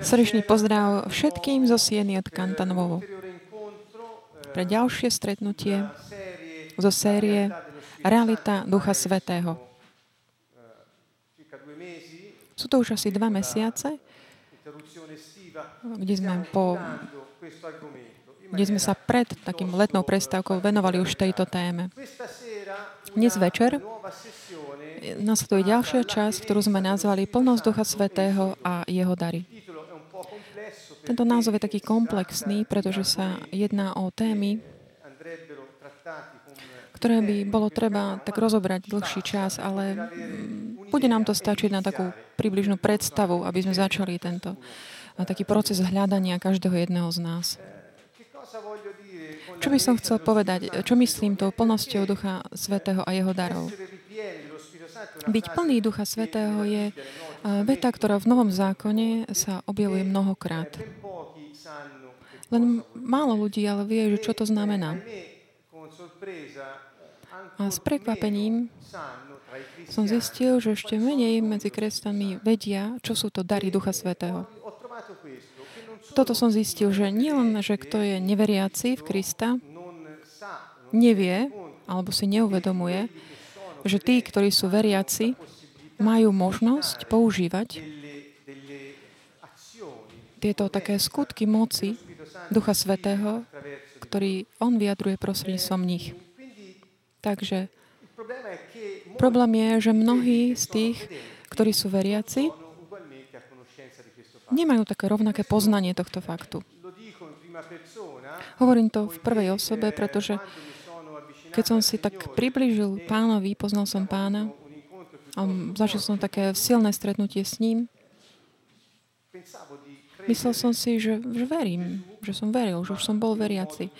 Srdečný pozdrav všetkým zo Sieny od Kantanovovo pre ďalšie stretnutie zo série Realita Ducha Svetého. Sú to už asi dva mesiace, kde sme, po, kde sme sa pred takým letnou prestávkou venovali už tejto téme. Dnes večer nasleduje ďalšia časť, ktorú sme nazvali Plnosť Ducha Svetého a jeho dary. Tento názov je taký komplexný, pretože sa jedná o témy, ktoré by bolo treba tak rozobrať dlhší čas, ale mm, bude nám to stačiť na takú približnú predstavu, aby sme začali tento taký proces hľadania každého jedného z nás. Čo by som chcel povedať? Čo myslím tou plnosťou Ducha Svetého a jeho darov? Byť plný Ducha Svetého je veta, ktorá v Novom zákone sa objavuje mnohokrát. Len málo ľudí ale vie, že čo to znamená. A s prekvapením som zistil, že ešte menej medzi kresťanmi vedia, čo sú to dary Ducha Svetého. Toto som zistil, že nielen, že kto je neveriaci v Krista, nevie alebo si neuvedomuje, že tí, ktorí sú veriaci, majú možnosť používať tieto také skutky moci Ducha Svetého, ktorý On vyjadruje prostredníctvom nich. Takže problém je, že mnohí z tých, ktorí sú veriaci, nemajú také rovnaké poznanie tohto faktu. Hovorím to v prvej osobe, pretože keď som si tak približil pánovi, poznal som pána a zažil som také silné stretnutie s ním, myslel som si, že, že verím, že som veril, že už som bol veriaci.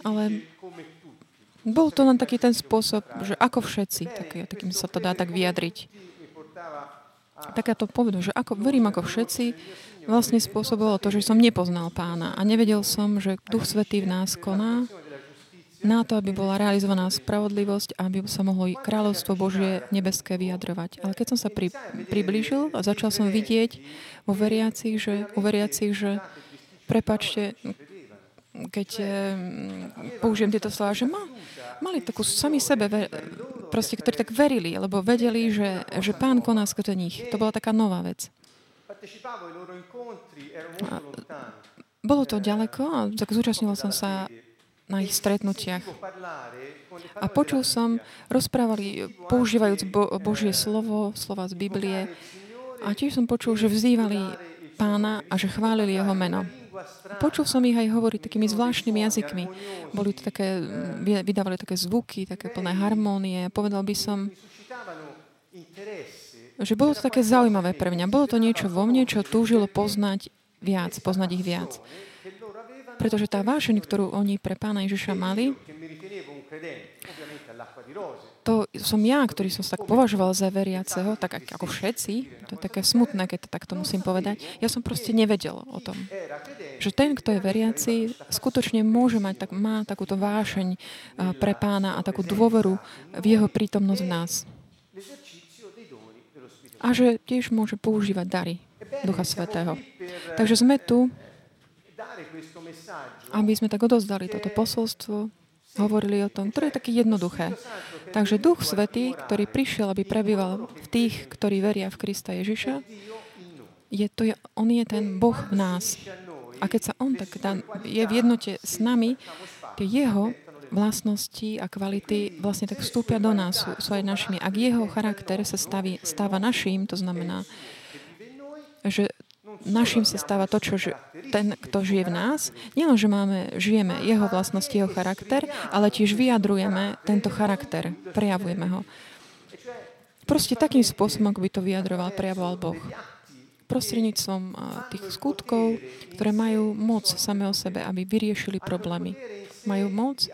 Ale bol to len taký ten spôsob, že ako všetci, taký, takým sa to dá tak vyjadriť. Tak ja to povedal, že ako, verím ako všetci, vlastne spôsobovalo to, že som nepoznal pána a nevedel som, že Duch Svetý v nás koná na to, aby bola realizovaná spravodlivosť aby sa mohlo kráľovstvo Božie nebeské vyjadrovať. Ale keď som sa pri, priblížil a začal som vidieť vo veriacich, že, u veriacich, že prepačte, keď eh, použijem tieto slova, že ma, mali takú sami sebe, proste, ktorí tak verili, lebo vedeli, že, že pán koná skrze nich. To bola taká nová vec. A bolo to ďaleko a tak zúčastnil som sa na ich stretnutiach. A počul som, rozprávali, používajúc Bo- Božie slovo, slova z Biblie, a tiež som počul, že vzývali pána a že chválili jeho meno. Počul som ich aj hovoriť takými zvláštnymi jazykmi. Boli to také, vydávali také zvuky, také plné harmónie. Povedal by som, že bolo to také zaujímavé pre mňa. Bolo to niečo vo mne, čo túžilo poznať viac, poznať ich viac. Pretože tá vášeň, ktorú oni pre pána Ježiša mali, to som ja, ktorý som sa tak považoval za veriaceho, tak ako všetci, to je také smutné, keď to takto musím povedať, ja som proste nevedel o tom. Že ten, kto je veriaci, skutočne môže mať, tak, má takúto vášeň pre pána a takú dôveru v jeho prítomnosť v nás. A že tiež môže používať dary Ducha Svetého. Takže sme tu, aby sme tak odozdali toto posolstvo, hovorili o tom, ktoré je také jednoduché. Takže Duch Svetý, ktorý prišiel, aby prebýval v tých, ktorí veria v Krista Ježiša, je to, on je ten Boh v nás. A keď sa on tak dá, je v jednote s nami, tie jeho vlastnosti a kvality vlastne tak vstúpia do nás, sú, sú aj našimi. Ak jeho charakter sa staví, stáva našim, to znamená, že našim sa stáva to, čo ži- ten, kto žije v nás. Nielen, že máme, žijeme jeho vlastnosti, jeho charakter, ale tiež vyjadrujeme tento charakter, prejavujeme ho. Proste takým spôsobom, ako by to vyjadroval, prejavoval Boh. Prostredníctvom tých skutkov, ktoré majú moc same o sebe, aby vyriešili problémy. Majú moc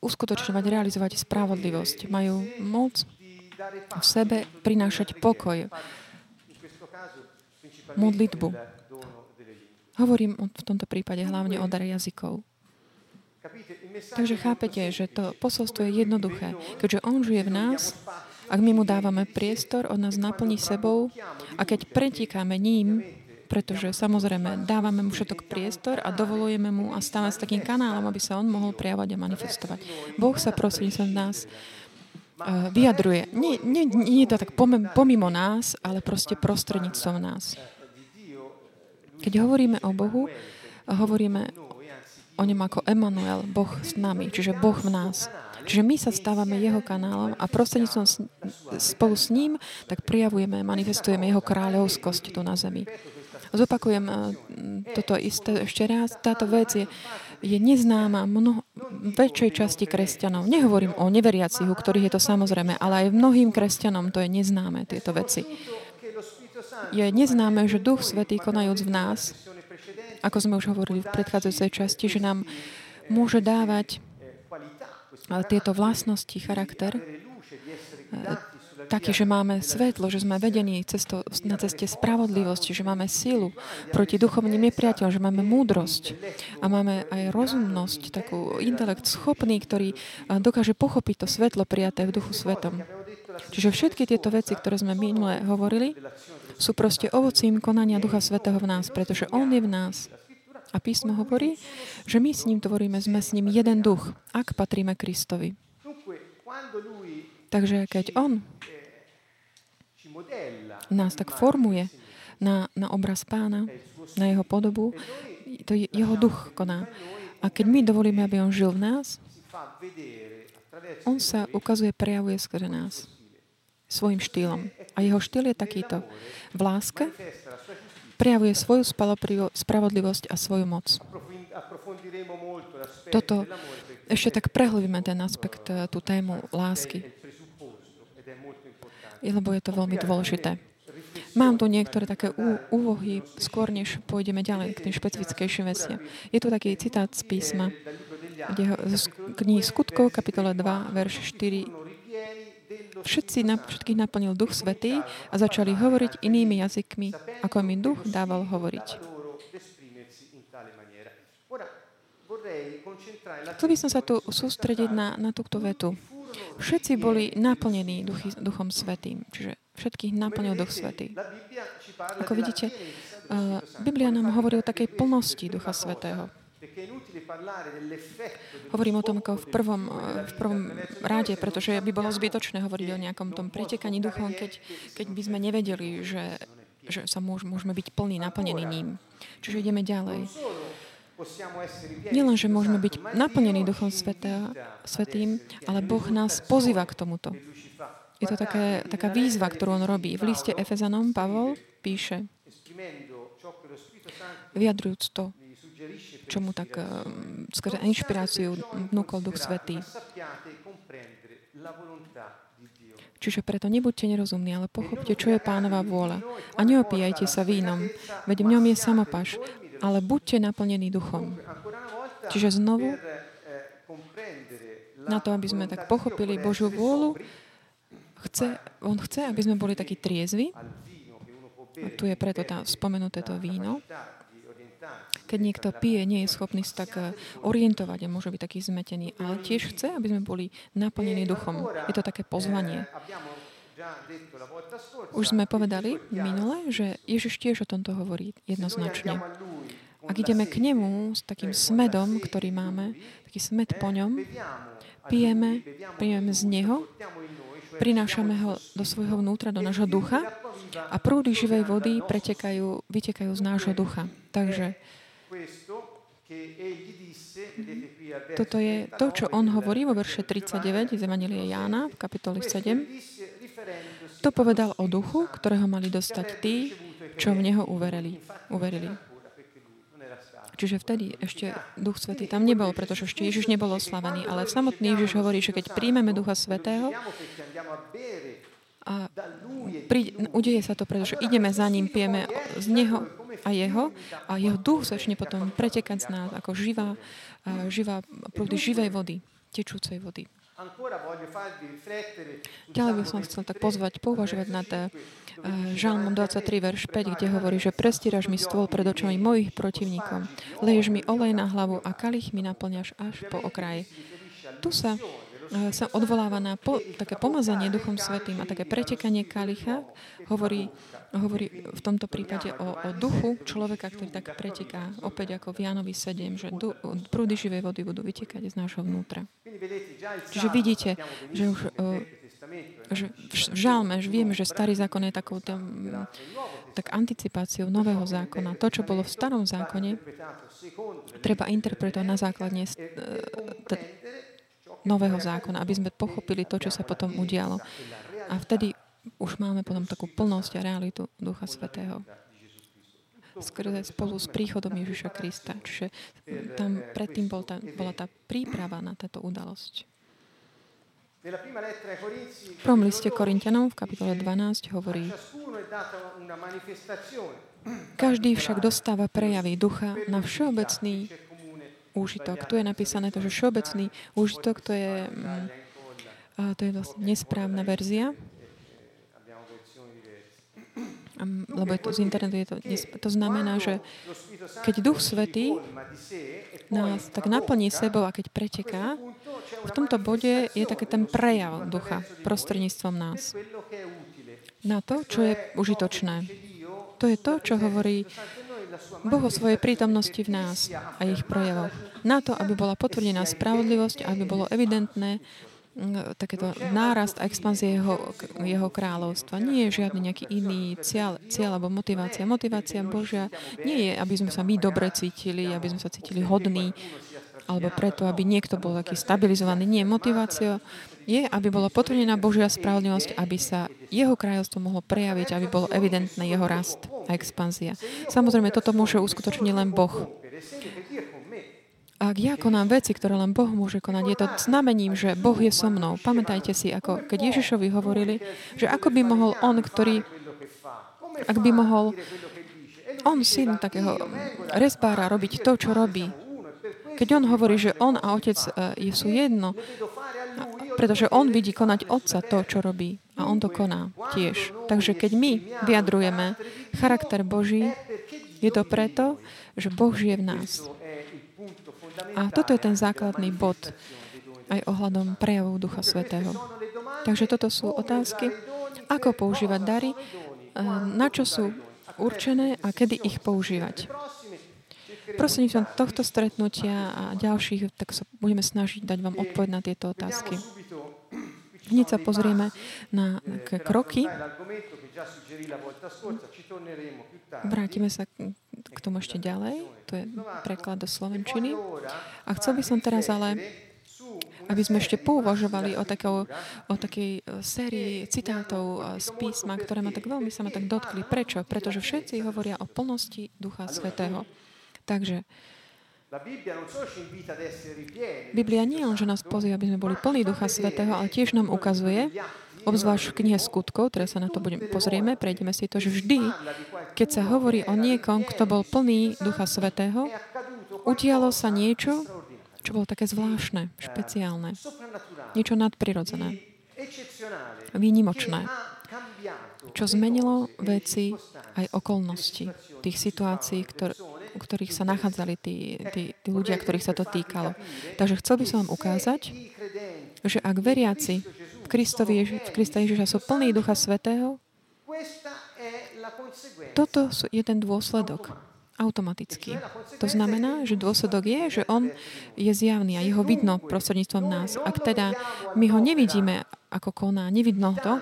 uskutočňovať, realizovať spravodlivosť. Majú moc v sebe prinášať pokoj, modlitbu. Hovorím v tomto prípade hlavne o dar jazykov. Takže chápete, že to posolstvo je jednoduché. Keďže On žije v nás Ak my mu dávame priestor, on nás naplní sebou a keď pretíkame ním, pretože samozrejme dávame mu všetok priestor a dovolujeme mu a stávame sa takým kanálom, aby sa on mohol prijavať a manifestovať. Boh sa prosí sa nás uh, vyjadruje. Nie, nie, nie je to tak pomimo nás, ale proste prostredníctvom nás. Keď hovoríme o Bohu, hovoríme o ňom ako Emanuel, Boh s nami, čiže Boh v nás. Čiže my sa stávame jeho kanálom a prostredníctvom spolu s ním tak prijavujeme, manifestujeme jeho kráľovskosť tu na zemi. Zopakujem eh, toto isté ešte raz. Táto vec je, je neznáma mnoho, väčšej časti kresťanov. Nehovorím o neveriacich, u ktorých je to samozrejme, ale aj mnohým kresťanom to je neznáme, tieto veci. Je neznáme, že Duch Svetý konajúc v nás, ako sme už hovorili v predchádzajúcej časti, že nám môže dávať eh, tieto vlastnosti, charakter, eh, taký, že máme svetlo, že sme vedení cesto, na ceste spravodlivosti, že máme silu proti duchovným nepriateľom, že máme múdrosť a máme aj rozumnosť, takú intelekt schopný, ktorý eh, dokáže pochopiť to svetlo prijaté v duchu svetom. Čiže všetky tieto veci, ktoré sme minule hovorili, sú proste ovocím konania Ducha Svetého v nás, pretože On je v nás. A písmo hovorí, že my s ním tvoríme, sme s ním jeden duch, ak patríme Kristovi. Takže keď On nás tak formuje na, na obraz pána, na jeho podobu, to je, jeho duch koná. A keď my dovolíme, aby on žil v nás, on sa ukazuje, prejavuje skrze nás svojim štýlom. A jeho štýl je takýto. V láske prejavuje svoju spravodlivosť a svoju moc. Toto ešte tak prehlbíme ten aspekt, eh, tú tému lásky. Lebo je to veľmi dôležité. Mám tu niektoré také úvohy, skôr než pôjdeme ďalej k tým špecifickejším veciam. Je tu taký citát z písma, kde ho, z knihy Skutkov, kapitola 2, verš 4 Všetci, všetkých naplnil Duch Svetý a začali hovoriť inými jazykmi, ako mi Duch dával hovoriť. Chcel by som sa tu sústrediť na, na túto vetu. Všetci boli naplnení duchy, Duchom Svetým, čiže všetkých naplnil Duch Svetý. Ako vidíte, uh, Biblia nám hovorí o takej plnosti Ducha Svetého. Hovorím o tom ako v prvom, eh, v prvom ráde, pretože by bolo zbytočné hovoriť o nejakom tom pretekaní duchom, keď, keď by sme nevedeli, že, že sa môž, môžeme byť plní, naplnení ním. Čiže ideme ďalej. Nielen, že môžeme byť naplnení Duchom Svetá, Svetým, ale Boh nás pozýva k tomuto. Je to také, taká výzva, ktorú on robí. V liste Efezanom Pavol píše, vyjadrujúc to, čo mu tak uh, skrze inšpiráciu vnúkol Duch Svetý. Čiže preto nebuďte nerozumní, ale pochopte, čo je pánová vôľa. A neopíjajte sa vínom, veď v ňom je samopaš, ale buďte naplnení duchom. Čiže znovu, na to, aby sme tak pochopili Božiu vôľu, chce, on chce, aby sme boli takí triezvi. A tu je preto tá, spomenuté to víno. Keď niekto pije, nie je schopný sa tak eh, orientovať a môže byť taký zmetený, ale tiež chce, aby sme boli naplnení duchom. Je to také pozvanie. Už sme povedali minule, že Ježiš tiež o tomto hovorí jednoznačne. Ak ideme k nemu s takým smedom, ktorý máme, taký smed po ňom, pijeme, pijeme z neho, prinášame ho do svojho vnútra, do nášho ducha a prúdy živej vody pretekajú, vytekajú z nášho ducha. Takže toto je to, čo on hovorí vo verše 39 z Evangelie Jána v kapitoli 7. To povedal o duchu, ktorého mali dostať tí, čo v neho uverili. uverili. Čiže vtedy ešte Duch Svetý tam nebol, pretože ešte Ježiš nebol oslavený. Ale samotný Ježiš hovorí, že keď príjmeme Ducha Svetého, a pri, udeje sa to, pretože ideme za ním, pijeme z neho a jeho a jeho duch začne potom pretekať z nás ako živá, živá prúdy živej vody, tečúcej vody. Ďalej by som chcel tak pozvať, pouvažovať nad uh, Žalmom 23, verš 5, kde hovorí, že prestíraš mi stôl pred očami mojich protivníkov, leješ mi olej na hlavu a kalich mi naplňaš až po okraji. Tu sa sa odvoláva na po, také pomazanie Duchom Svetým a také pretekanie kalicha. Hovorí, hovorí v tomto prípade o, o duchu človeka, ktorý tak preteká, opäť ako v Jánovi 7, že du, prúdy živej vody budú vytekať z nášho vnútra. Čiže vidíte, že už že v žalme, že vieme, že starý zákon je takou tam, tak anticipáciou nového zákona. To, čo bolo v starom zákone, treba interpretovať na základe nového zákona, aby sme pochopili to, čo sa potom udialo. A vtedy už máme potom takú plnosť a realitu Ducha Svetého skrze spolu s príchodom Ježiša Krista. Čiže tam predtým bol tá, bola tá príprava na táto udalosť. V prvom liste Korintianom v kapitole 12 hovorí každý však dostáva prejavy ducha na všeobecný úžitok. Tu je napísané to, že všeobecný úžitok to je, mm, to je vlastne nesprávna verzia. Lebo je to, z internetu je to, to znamená, že keď Duch Svetý nás tak naplní sebou a keď preteká, v tomto bode je taký ten prejav ducha prostredníctvom nás na to, čo je užitočné. To je to, čo hovorí Boh o svojej prítomnosti v nás a ich prejavoch. Na to, aby bola potvrdená spravodlivosť, aby bolo evidentné mm, takéto nárast a expanzie jeho, jeho kráľovstva. Nie je žiadny nejaký iný cieľ, cieľ alebo motivácia. Motivácia Božia nie je, aby sme sa my dobre cítili, aby sme sa cítili hodní, alebo preto, aby niekto bol taký stabilizovaný. Nie, motivácia je, aby bola potvrdená Božia spravodlivosť, aby sa jeho kráľovstvo mohlo prejaviť, aby bolo evidentné jeho rast a expanzia. Samozrejme, toto môže uskutočniť len Boh. Ak ja konám veci, ktoré len Boh môže konať, je to znamením, že Boh je so mnou. Pamätajte si, ako keď Ježišovi hovorili, že ako by mohol on, ktorý, ak by mohol on, syn takého rezbára, robiť to, čo robí, keď on hovorí, že on a otec e, sú jedno, pretože on vidí konať Otca to, čo robí. A on to koná tiež. Takže keď my vyjadrujeme charakter Boží, je to preto, že Boh žije v nás. A toto je ten základný bod aj ohľadom prejavov Ducha Svetého. Takže toto sú otázky, ako používať dary, na čo sú určené a kedy ich používať. Prosím tohto stretnutia a ďalších, tak sa budeme snažiť dať vám odpoveď na tieto otázky. Hneď sa pozrieme na kroky. Vrátime sa k tomu ešte ďalej. To je preklad do Slovenčiny. A chcel by som teraz ale aby sme ešte pouvažovali o, takou, o takej e, sérii citátov e, z písma, ktoré ma tak veľmi sa ma tak dotkli. Prečo? Pretože všetci hovoria o plnosti Ducha Svetého. Takže Biblia nie len, že nás pozýva, aby sme boli plní Ducha Svetého, ale tiež nám ukazuje, obzvlášť v knihe skutkov, teraz sa na to budeme, pozrieme, prejdeme si to, že vždy, keď sa hovorí o niekom, kto bol plný Ducha Svetého, udialo sa niečo, čo bolo také zvláštne, špeciálne, niečo nadprirodzené, výnimočné, čo zmenilo veci aj okolnosti tých situácií, ktoré, u ktorých sa nachádzali tí, tí, tí ľudia, ktorých sa to týkalo. Takže chcel by som vám ukázať, že ak veriaci v, Kristovi, v Krista Ježiša sú plní Ducha Svetého, toto je ten dôsledok automaticky. To znamená, že dôsledok je, že on je zjavný a jeho vidno prostredníctvom nás. Ak teda my ho nevidíme, ako koná, nevidno to,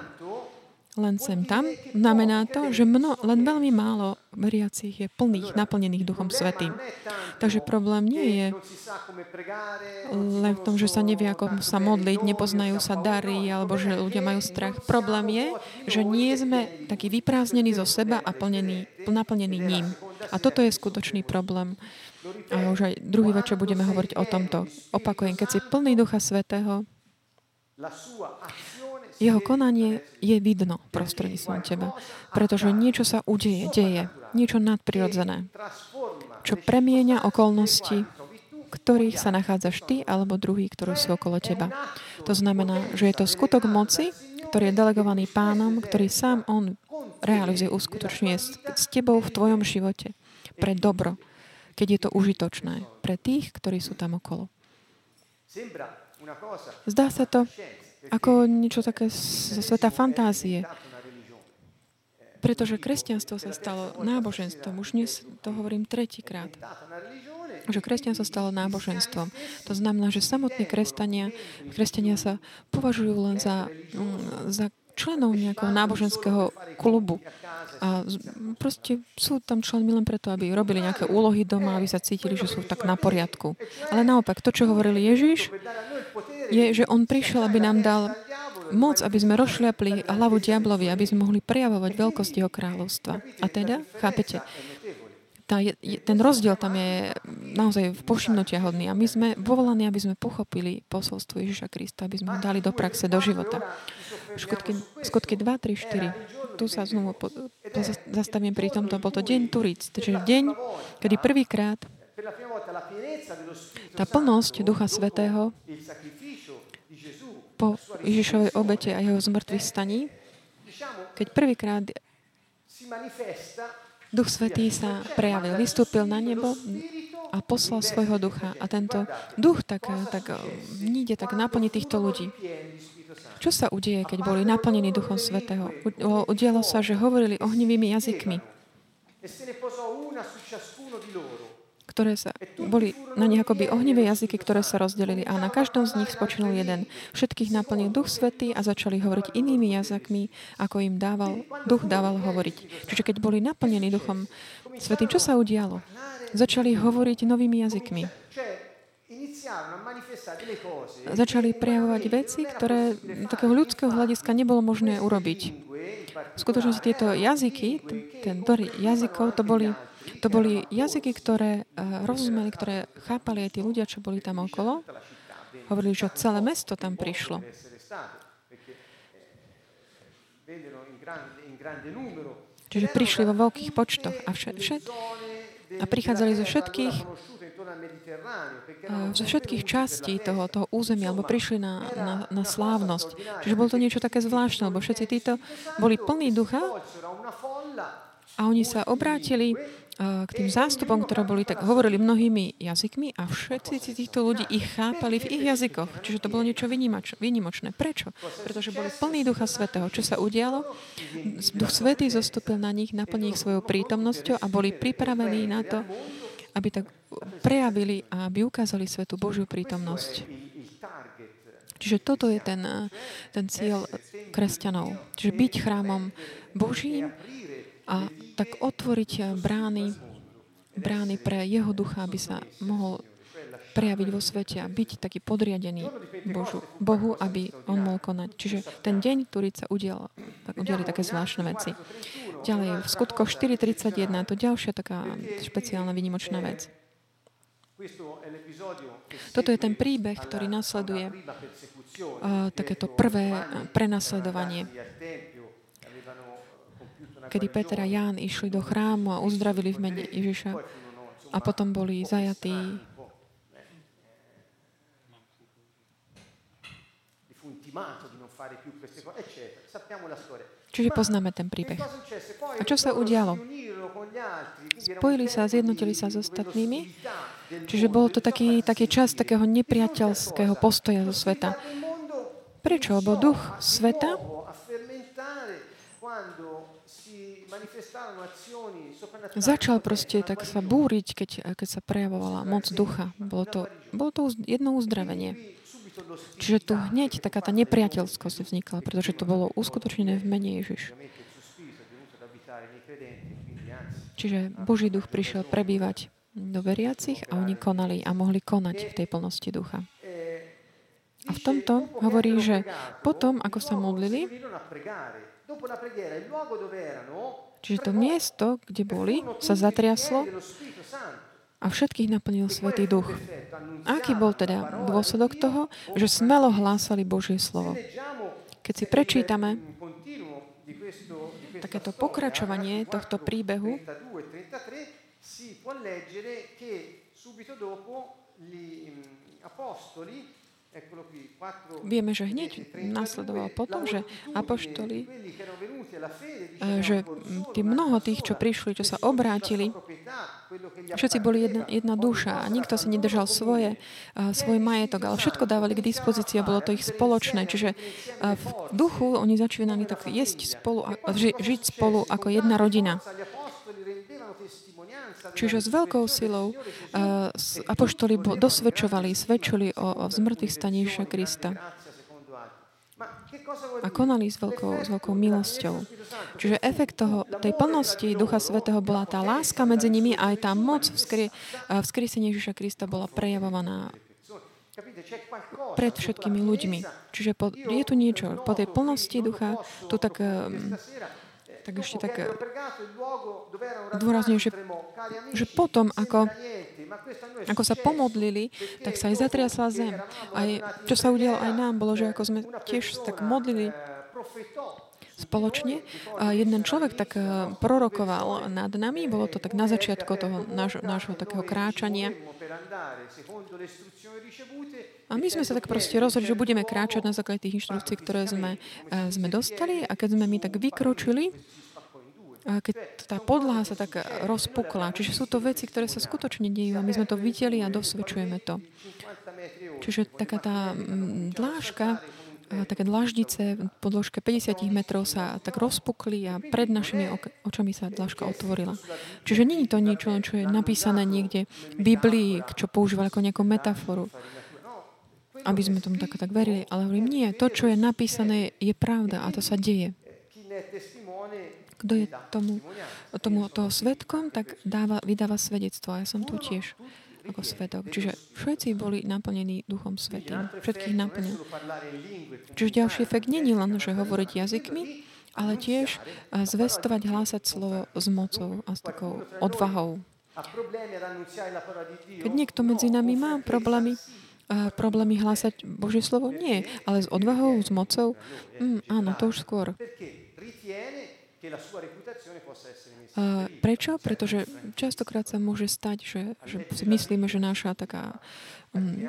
len sem tam, znamená to, že mno, len veľmi málo veriacich je plných, naplnených Duchom Svetým. Takže problém nie je len v tom, že sa nevie, ako sa modliť, nepoznajú sa dary, alebo že ľudia majú strach. Problém je, že nie sme takí vyprázdnení zo seba a plnení, naplnení ním. A toto je skutočný problém. A už aj druhý večer budeme hovoriť o tomto. Opakujem, keď si plný Ducha Svetého, jeho konanie je vidno prostredníctvom teba, pretože niečo sa udeje, deje, niečo nadprirodzené, čo premieňa okolnosti, ktorých sa nachádzaš ty alebo druhý, ktorí sú okolo teba. To znamená, že je to skutok moci, ktorý je delegovaný pánom, ktorý sám on realizuje, uskutočňuje s tebou v tvojom živote pre dobro, keď je to užitočné pre tých, ktorí sú tam okolo. Zdá sa to ako niečo také zo sveta fantázie. Pretože kresťanstvo sa stalo náboženstvom. Už dnes to hovorím tretíkrát. Že kresťanstvo stalo náboženstvom. To znamená, že samotní kresťania, kresťania sa považujú len za, mm, za členov nejakého náboženského klubu. A proste sú tam členmi len preto, aby robili nejaké úlohy doma, aby sa cítili, že sú tak na poriadku. Ale naopak, to, čo hovoril Ježiš, je, že on prišiel, aby nám dal moc, aby sme rozšľapli hlavu diablovi, aby sme mohli prejavovať veľkosť jeho kráľovstva. A teda, chápete, tá, ten rozdiel tam je naozaj v povšimnutia hodný. A my sme povolaní, aby sme pochopili posolstvo Ježiša Krista, aby sme ho dali do praxe, do života. Skutky, skutky 2, 3, 4. Tu sa znovu po, po, zastavím pri tomto. Bol to deň Turic, čiže deň, kedy prvýkrát tá plnosť Ducha Svetého po Ježišovej obete a jeho zmrtvých staní, keď prvýkrát Duch Svetý sa prejavil, vystúpil na nebo a poslal svojho ducha. A tento duch tak, tak níde, tak naplní týchto ľudí. Čo sa udeje, keď boli naplnení Duchom Svetého? Udialo sa, že hovorili ohnivými jazykmi ktoré sa, boli na nich akoby ohnivé jazyky, ktoré sa rozdelili a na každom z nich spočinul jeden. Všetkých naplnil Duch Svetý a začali hovoriť inými jazykmi, ako im dával, Duch dával hovoriť. Čiže keď boli naplnení Duchom Svetým, čo sa udialo? Začali hovoriť novými jazykmi. Začali prejavovať veci, ktoré takého ľudského hľadiska nebolo možné urobiť. V skutočnosti tieto jazyky, ten dor jazykov, to boli to boli jazyky, ktoré uh, rozumeli, ktoré chápali aj tí ľudia, čo boli tam okolo. Hovorili, že celé mesto tam prišlo. Čiže prišli vo veľkých počtoch a, všet, všet, a prichádzali zo všetkých zo všetkých častí toho, toho územia, alebo prišli na, na, na slávnosť. Čiže bolo to niečo také zvláštne, lebo všetci títo boli plní ducha a oni sa obrátili k tým zástupom, ktoré boli, tak hovorili mnohými jazykmi a všetci týchto ľudí ich chápali v ich jazykoch. Čiže to bolo niečo výnimočné. Prečo? Pretože boli plní Ducha Svetého. Čo sa udialo? Duch Svetý zostúpil na nich, naplnil ich svojou prítomnosťou a boli pripravení na to, aby tak prejavili a aby ukázali svetu Božiu prítomnosť. Čiže toto je ten, ten cieľ kresťanov. Čiže byť chrámom Božím a tak otvoriť brány, brány pre jeho ducha, aby sa mohol prejaviť vo svete a byť taký podriadený Božu, Bohu, aby on mohol konať. Čiže ten deň Turica udial, tak udiali také zvláštne veci. Ďalej, v skutkoch 4.31, to ďalšia taká špeciálna výnimočná vec. Toto je ten príbeh, ktorý nasleduje uh, takéto prvé prenasledovanie. Kedy Peter a Ján išli do chrámu a uzdravili v mene Ježiša a potom boli zajatí Čiže poznáme ten príbeh. A čo sa udialo? Spojili sa, zjednotili sa s ostatnými. Čiže bol to taký, taký čas takého nepriateľského postoja zo sveta. Prečo? Lebo duch sveta Začal proste tak sa búriť, keď, keď sa prejavovala moc ducha. Bolo to, bolo to jedno uzdravenie. Čiže tu hneď taká tá nepriateľskosť vznikla, pretože to bolo uskutočnené v mene Ježiš. Čiže Boží duch prišiel prebývať do veriacich a oni konali a mohli konať v tej plnosti ducha. A v tomto hovorí, že potom, ako sa modlili, Čiže to miesto, kde boli, sa zatriaslo a všetkých naplnil Svetý Duch. Aký bol teda dôsledok toho, že smelo hlásali Božie slovo? Keď si prečítame takéto pokračovanie tohto príbehu, Vieme, že hneď nasledoval potom, že apoštoli, eh, že tí mnoho tých, čo prišli, čo sa obrátili Všetci boli jedna, jedna duša a nikto si nedržal svoje, uh, svoj majetok, ale všetko dávali k dispozícii a bolo to ich spoločné. Čiže uh, v duchu oni začínali tak jesť spolu, ži, žiť spolu ako jedna rodina. Čiže s veľkou silou uh, apoštoli dosvedčovali, svedčili o, o zmrtvých staníša Krista a konali s veľkou, s veľkou milosťou. Čiže efekt toho, tej plnosti Ducha Svetého bola tá láska medzi nimi a aj tá moc vzkrie, vzkriesenia Ježiša Krista bola prejavovaná pred všetkými ľuďmi. Čiže po, je tu niečo, po tej plnosti ducha, tu tak um, tak ešte tak dôrazne, že, potom, ako, ako sa pomodlili, tak sa aj zatriasla zem. Aj, čo sa udialo aj nám, bolo, že ako sme tiež tak modlili spoločne. A jeden človek tak eh, prorokoval nad nami, bolo to tak na začiatku toho nášho, nášho takého kráčania. A my sme sa tak proste rozhodli, že budeme kráčať na základe tých inštrukcií, ktoré sme, eh, sme dostali a keď sme my tak vykročili, a keď tá podlaha sa tak rozpukla. Čiže sú to veci, ktoré sa skutočne dejú a my sme to videli a dosvedčujeme to. Čiže taká tá mm, dlážka také dlaždice po dĺžke 50 metrov sa tak rozpukli a pred našimi očami sa dlažka otvorila. Čiže je to niečo, čo je napísané niekde v Biblii, čo používali ako nejakú metaforu, aby sme tomu tak, tak verili. Ale hovorím, nie, to, čo je napísané, je pravda a to sa deje. Kto je tomu, tomu toho svetkom, tak dáva, vydáva svedectvo. A ja som tu tiež ako svetok. Čiže všetci boli naplnení Duchom Svetým. Všetkých naplnil. Čiže ďalší efekt není len, že hovoriť jazykmi, ale tiež zvestovať, hlásať slovo s mocou a s takou odvahou. Keď niekto medzi nami má problémy, problémy hlásať Božie slovo? Nie. Ale s odvahou, s mocou? Mm, áno, to už skôr. Prečo? Pretože častokrát sa môže stať, že, že si myslíme, že naša taká, um,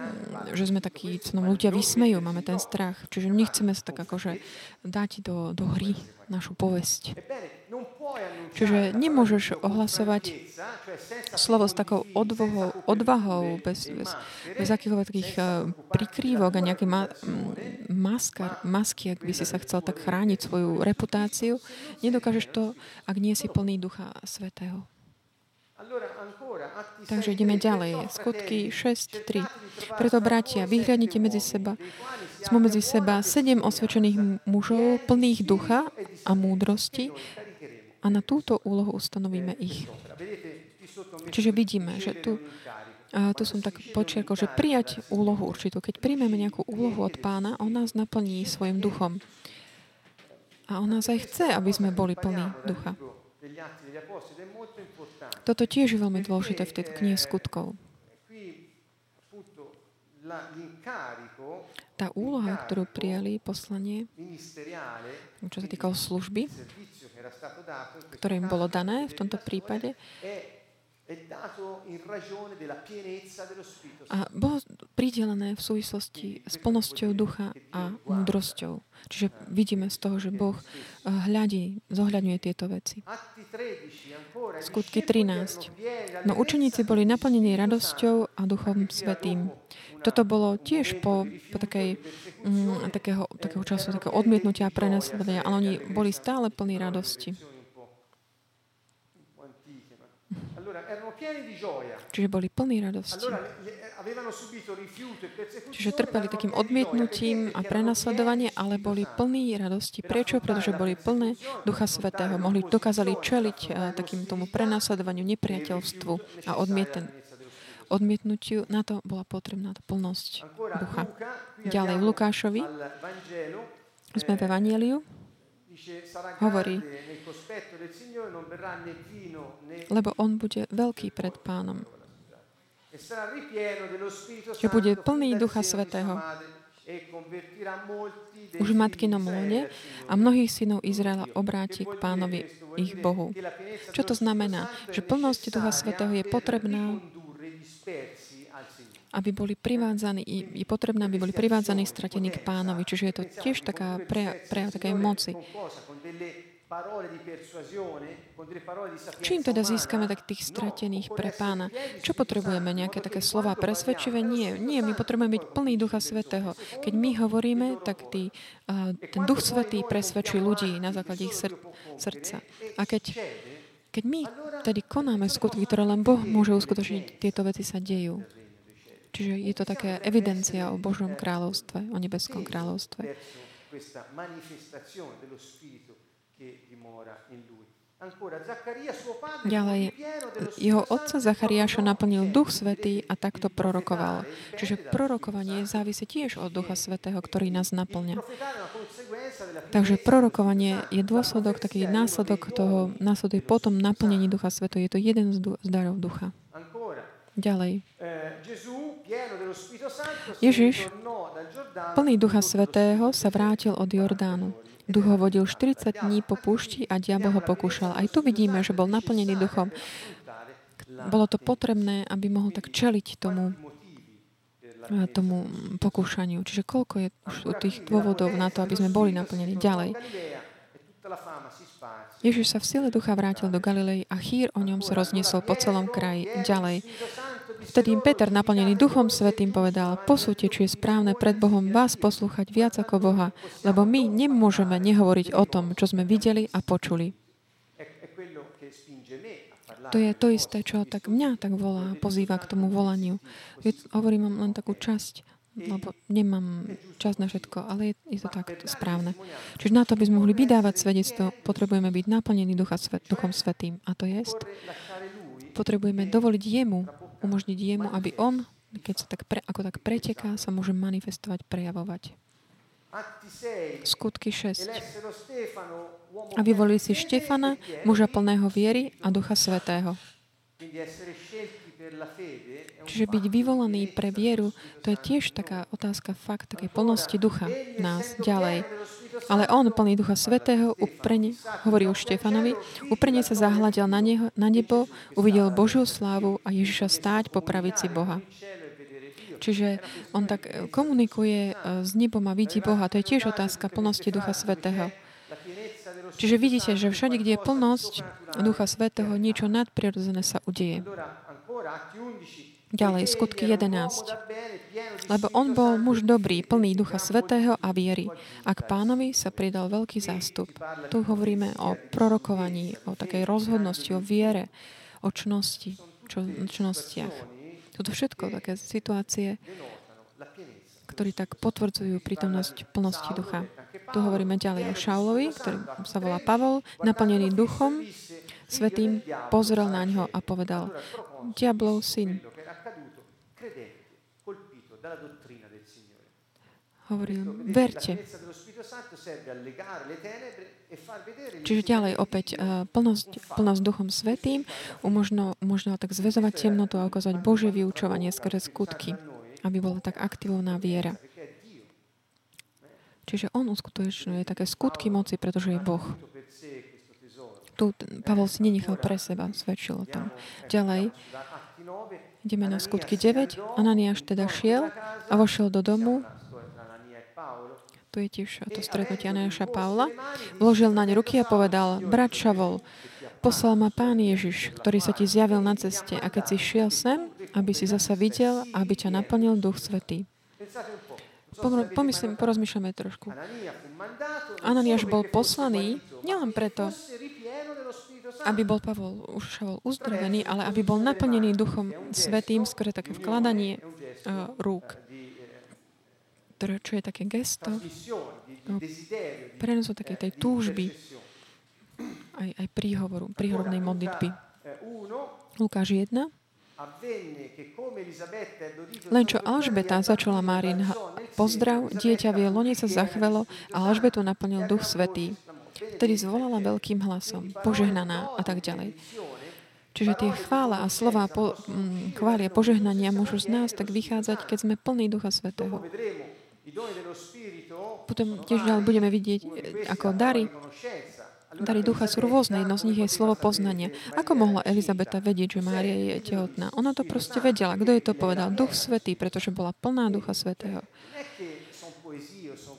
že sme takí, co nám ľudia vysmejú, máme ten strach. Čiže nechceme sa tak akože dať do, do hry našu povesť. Čiže nemôžeš ohlasovať slovo s takou odvahou, odvahou bez, bez, bez akýchkoľvek uh, prikrývok a nejaké ma, maskar, masky, ak by si sa chcel tak chrániť svoju reputáciu. Nedokážeš to, ak nie si plný Ducha Svetého. Takže ideme ďalej. Skutky 6.3. Preto, bratia, vyhľadnite medzi seba. Sme medzi seba sedem osvedčených mužov, plných ducha a múdrosti a na túto úlohu ustanovíme ich. Čiže vidíme, že tu, a tu som tak počiarkol, že prijať úlohu určitú. Keď príjmeme nejakú úlohu od pána, on nás naplní svojim duchom. A on nás aj chce, aby sme boli plní ducha. Toto tiež je veľmi dôležité v tejto knihe skutkov. Tá úloha, ktorú prijali poslanie, čo sa týkalo služby, ktoré im bolo dané v tomto prípade, a bolo pridelené v súvislosti s plnosťou ducha a múdrosťou. Čiže vidíme z toho, že Boh eh, hľadí, zohľadňuje tieto veci. Skutky 13. No učeníci boli naplnení radosťou a duchom svetým. Toto bolo tiež po, po takej, mm, takého, takého času, takého odmietnutia a prenasledovania, ale oni boli stále plní radosti. Čiže boli plní radosti. Čiže trpeli takým odmietnutím a prenasledovanie, ale boli plní radosti. Prečo? Pretože boli plné Ducha Svetého. Mohli, dokázali čeliť takým tomu prenasledovaniu, nepriateľstvu a odmieten, odmietnutiu. Na to bola potrebná tá plnosť Ducha. Ďalej v Lukášovi sme v Evangeliu hovorí, lebo on bude veľký pred pánom. Že bude plný Ducha Svetého. Už v matkinom lone a mnohých synov Izraela obráti k pánovi ich Bohu. Čo to znamená? Že plnosť Ducha Svetého je potrebná aby boli privádzaní, je potrebné, aby boli privádzaní, stratení k pánovi. Čiže je to tiež taká pre, pre takej moci. Čím teda získame tak tých stratených pre pána? Čo potrebujeme? Nejaké také slova presvedčivé? Nie, nie, my potrebujeme byť plný Ducha Svetého. Keď my hovoríme, tak uh, ten Duch Svetý presvedčí ľudí na základe ich sr- srdca. A keď, keď my tedy konáme skutky, ktoré len Boh môže uskutočniť, tieto veci sa dejú. Čiže je to také evidencia o Božom kráľovstve, o nebeskom kráľovstve. Ďalej, jeho otca Zachariáša naplnil Duch Svetý a takto prorokoval. Čiže prorokovanie závisí tiež od Ducha Svetého, ktorý nás naplňa. Takže prorokovanie je dôsledok, taký následok toho, následuje potom naplnení Ducha Svetého. Je to jeden z, z darov Ducha. Ďalej. Ježiš, plný Ducha Svetého, sa vrátil od Jordánu. Duch ho vodil 40 dní po púšti a diabol ho pokúšal. Aj tu vidíme, že bol naplnený duchom. Bolo to potrebné, aby mohol tak čeliť tomu, eh, tomu pokúšaniu. Čiže koľko je už tých dôvodov na to, aby sme boli naplnení ďalej. Ježiš sa v sile ducha vrátil do Galilei a chýr o ňom sa rozniesol po celom kraji ďalej. Vtedy im Peter, naplnený Duchom Svetým, povedal, posúďte, či je správne pred Bohom vás poslúchať viac ako Boha, lebo my nemôžeme nehovoriť o tom, čo sme videli a počuli. To je to isté, čo tak mňa tak volá, pozýva k tomu volaniu. Hovorím vám len takú časť, lebo nemám čas na všetko, ale je, je to tak správne. Čiže na to, aby sme mohli vydávať svedectvo, potrebujeme byť naplnení Ducha Svet, Duchom Svetým. A to je, potrebujeme dovoliť Jemu umožniť jemu, aby on, keď sa tak pre, ako tak preteká, sa môže manifestovať, prejavovať. Skutky 6. A vyvolili si Štefana, muža plného viery a Ducha Svetého. Čiže byť vyvolaný pre vieru, to je tiež taká otázka fakt, takej plnosti ducha nás ďalej. Ale on, plný Ducha Svetého, uprene, hovorí o Štefanovi, uprene sa zahľadil na, neho, na nebo, uvidel Božiu slávu a Ježiša stáť po pravici Boha. Čiže on tak e, komunikuje e, s nebom a vidí Boha. To je tiež otázka plnosti Ducha Svetého. Čiže vidíte, že všade, kde je plnosť Ducha Svetého, niečo nadprirodzené sa udeje. Ďalej, skutky 11. Lebo on bol muž dobrý, plný Ducha Svetého a viery. A k pánovi sa pridal veľký zástup. Tu hovoríme o prorokovaní, o takej rozhodnosti, o viere, o čnosti, čo, čnostiach. Toto všetko také situácie, ktorí tak potvrdzujú prítomnosť plnosti ducha. Tu hovoríme ďalej o Šaulovi, ktorý sa volá Pavol, naplnený duchom, svetým, pozrel na ňo a povedal, diablov syn, hovoril, verte. Čiže ďalej opäť uh, plnosť, plnosť Duchom Svetým umožno, tak zväzovať temnotu a ukázať Božie vyučovanie skrze skutky, aby bola tak aktivná viera. Čiže on uskutočňuje také skutky moci, pretože je Boh. Tu Pavol si nenechal pre seba, svedčil o tom. Ďalej, ideme na skutky 9. Ananiáš teda šiel a vošiel do domu tu je tiež to stretnutie Anáša Pavla, vložil naň ruky a povedal, brat Šavol, poslal ma Pán Ježiš, ktorý sa ti zjavil na ceste a keď si šiel sem, aby si zasa videl, aby ťa naplnil Duch Svetý. Pomyslím, porozmýšľame trošku. Ananiáš bol poslaný nielen preto, aby bol Pavol už uzdravený, ale aby bol naplnený Duchom Svetým, skôr také vkladanie uh, rúk ktoré, čo je také gesto, no, prenosu také tej túžby, aj, aj príhovoru, príhovornej modlitby. Lukáš 1. Len čo Alžbeta začala Márin pozdrav, dieťa v jej lone sa zachvelo a Alžbetu naplnil Duch Svetý. Vtedy zvolala veľkým hlasom, požehnaná a tak ďalej. Čiže tie chvála a slova po, mm, chvália požehnania môžu z nás tak vychádzať, keď sme plní Ducha Svetého. Potom tiež ďalej budeme vidieť, ako dary, dary ducha sú rôzne. Jedno z nich je slovo poznania. Ako mohla Elizabeta vedieť, že Mária je tehotná? Ona to proste vedela. Kto jej to povedal? Duch Svetý, pretože bola plná Ducha Svetého.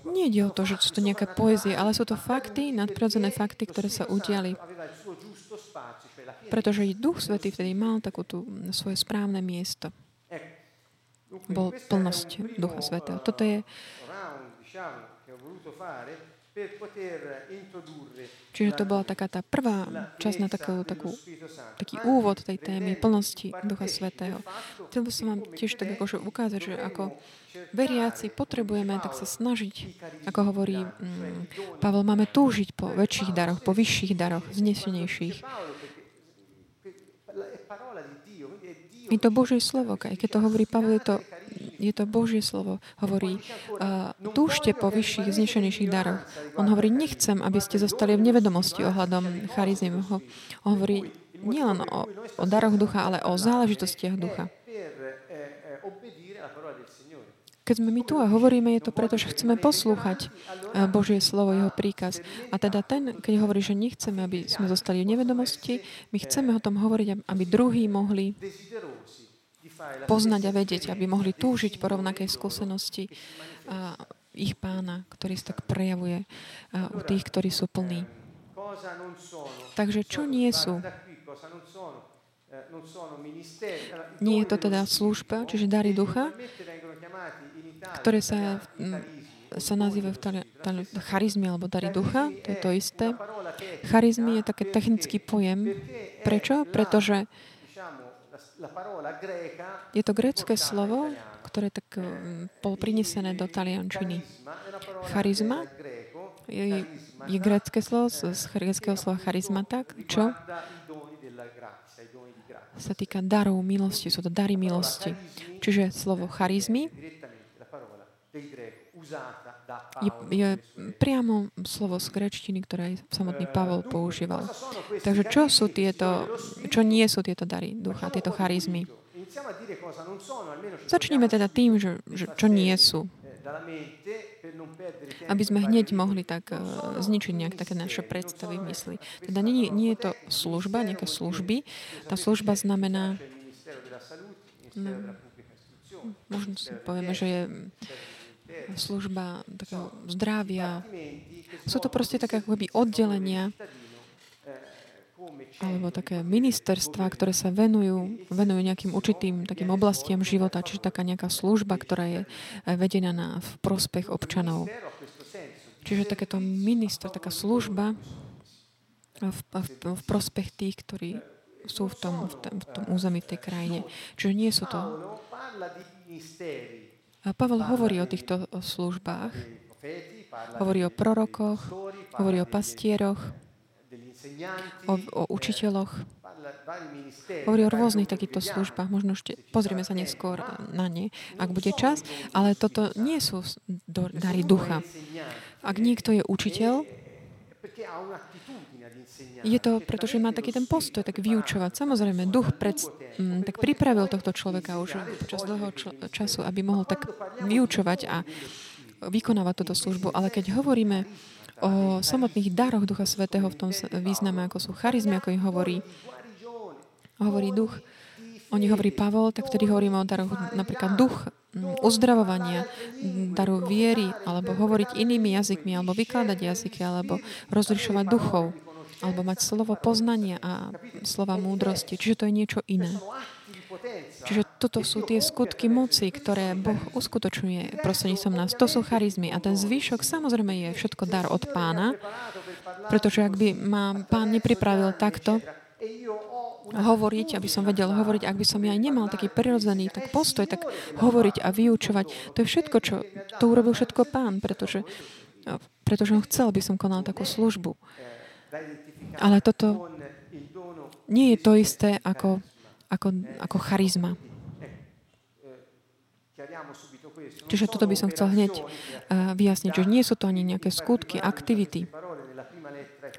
Nie ide o to, že sú to nejaké poezie, ale sú to fakty, nadprirodzené fakty, ktoré sa udiali. Pretože Duch Svetý vtedy mal takú tú svoje správne miesto. Bol plnosť Ducha Svetého. Toto je Čiže to bola taká tá prvá časť na takú, takú, taký úvod tej témy plnosti Ducha Svetého. Chcel by som vám tiež tak akože ukázať, že ako veriaci potrebujeme tak sa snažiť, ako hovorí mm, Pavel, máme túžiť po väčších daroch, po vyšších daroch, znesenejších. Je to Božie slovo, aj keď to hovorí Pavel, je to je to Božie slovo. Hovorí, uh, túžte po vyšších, znešenejších daroch. On hovorí, nechcem, aby ste zostali v nevedomosti ohľadom charizmy. On hovorí nielen o, o daroch ducha, ale o záležitostiach ducha. Keď sme my tu a hovoríme, je to preto, že chceme poslúchať Božie slovo, jeho príkaz. A teda ten, keď hovorí, že nechceme, aby sme zostali v nevedomosti, my chceme o tom hovoriť, aby druhí mohli poznať a vedieť, aby mohli túžiť po rovnakej skúsenosti a ich pána, ktorý sa tak prejavuje u tých, ktorí sú plní. Takže čo nie sú? Nie je to teda služba, čiže dary ducha, ktoré sa, sa nazývajú charizmy alebo dary ducha, to je to isté. Charizmy je taký technický pojem. Prečo? Pretože je to grécké slovo, ktoré tak mm, bolo prinesené do taliančiny. Charizma je, je grécké slovo z gréckého slova charizmata, čo sa týka darov milosti, sú to dary milosti. Čiže slovo charizmy je, je priamo slovo z grečtiny, ktoré aj samotný Pavol používal. Takže čo sú tieto, čo nie sú tieto dary ducha, tieto charizmy? Začneme teda tým, že, že čo nie sú. Aby sme hneď mohli tak uh, zničiť nejak také naše predstavy v mysli. Teda nie, nie je to služba, nejaké služby. Tá služba znamená... No, možno si povieme, že je služba takého zdravia. Sú to proste také akoby oddelenia alebo také ministerstva, ktoré sa venujú, venujú nejakým určitým takým oblastiam života, čiže taká nejaká služba, ktorá je vedená na, v prospech občanov. Čiže takéto minister, taká služba v, v, v prospech tých, ktorí sú v tom, v, tom, v tom území, tej krajine. Čiže nie sú to Pavel hovorí o týchto službách. Hovorí o prorokoch, hovorí o pastieroch, o, o učiteľoch. Hovorí o rôznych takýchto službách. Možno ešte pozrieme sa neskôr na ne, ak bude čas. Ale toto nie sú dary ducha. Ak niekto je učiteľ, je to, pretože má taký ten postoj, tak vyučovať. Samozrejme, duch pred, m, tak pripravil tohto človeka už počas dlhého čl- času, aby mohol tak vyučovať a vykonávať túto službu. Ale keď hovoríme o samotných daroch Ducha Svetého v tom význame, ako sú charizmy, ako im hovorí, hovorí duch, o nich hovorí Pavol, tak vtedy hovoríme o daroch napríklad duch uzdravovania, daru viery, alebo hovoriť inými jazykmi, alebo vykladať jazyky, alebo rozlišovať duchov alebo mať slovo poznania a slova múdrosti. Čiže to je niečo iné. Čiže toto sú tie skutky moci, ktoré Boh uskutočňuje prostredníctvom nás. To sú charizmy. A ten zvyšok samozrejme je všetko dar od pána, pretože ak by ma pán nepripravil takto, hovoriť, aby som vedel hovoriť, ak by som ja nemal taký prirodzený tak postoj, tak hovoriť a vyučovať. To je všetko, čo to urobil všetko pán, pretože, pretože on chcel, aby som konal takú službu. Ale toto nie je to isté ako, ako, ako charizma. Čiže toto by som chcel hneď uh, vyjasniť, že nie sú to ani nejaké skutky, aktivity.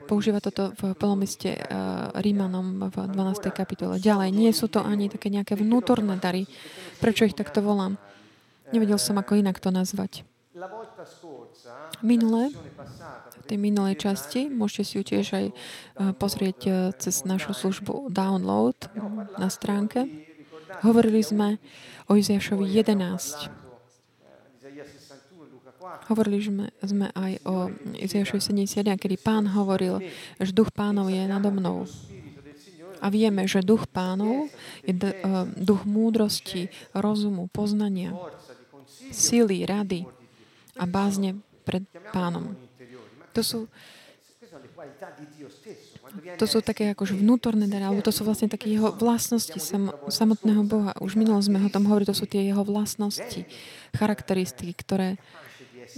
Používa toto v plnom liste uh, Rímanom v 12. kapitole. Ďalej, nie sú to ani také nejaké vnútorné dary. Prečo ich takto volám? Nevedel som, ako inak to nazvať. Minule tej minulej časti. Môžete si ju tiež aj eh, pozrieť eh, cez našu službu Download na stránke. Hovorili sme o Izajašovi 11. Hovorili sme, sme aj o Izaiašovi 71, kedy pán hovoril, že duch pánov je nado mnou. A vieme, že duch pánov je d- uh, duch múdrosti, rozumu, poznania, síly, rady a bázne pred pánom. To sú, to sú také akože vnútorné dary, alebo to sú vlastne také jeho vlastnosti sam, samotného Boha. Už minulo sme o tom hovorili, to sú tie jeho vlastnosti, charakteristiky, ktoré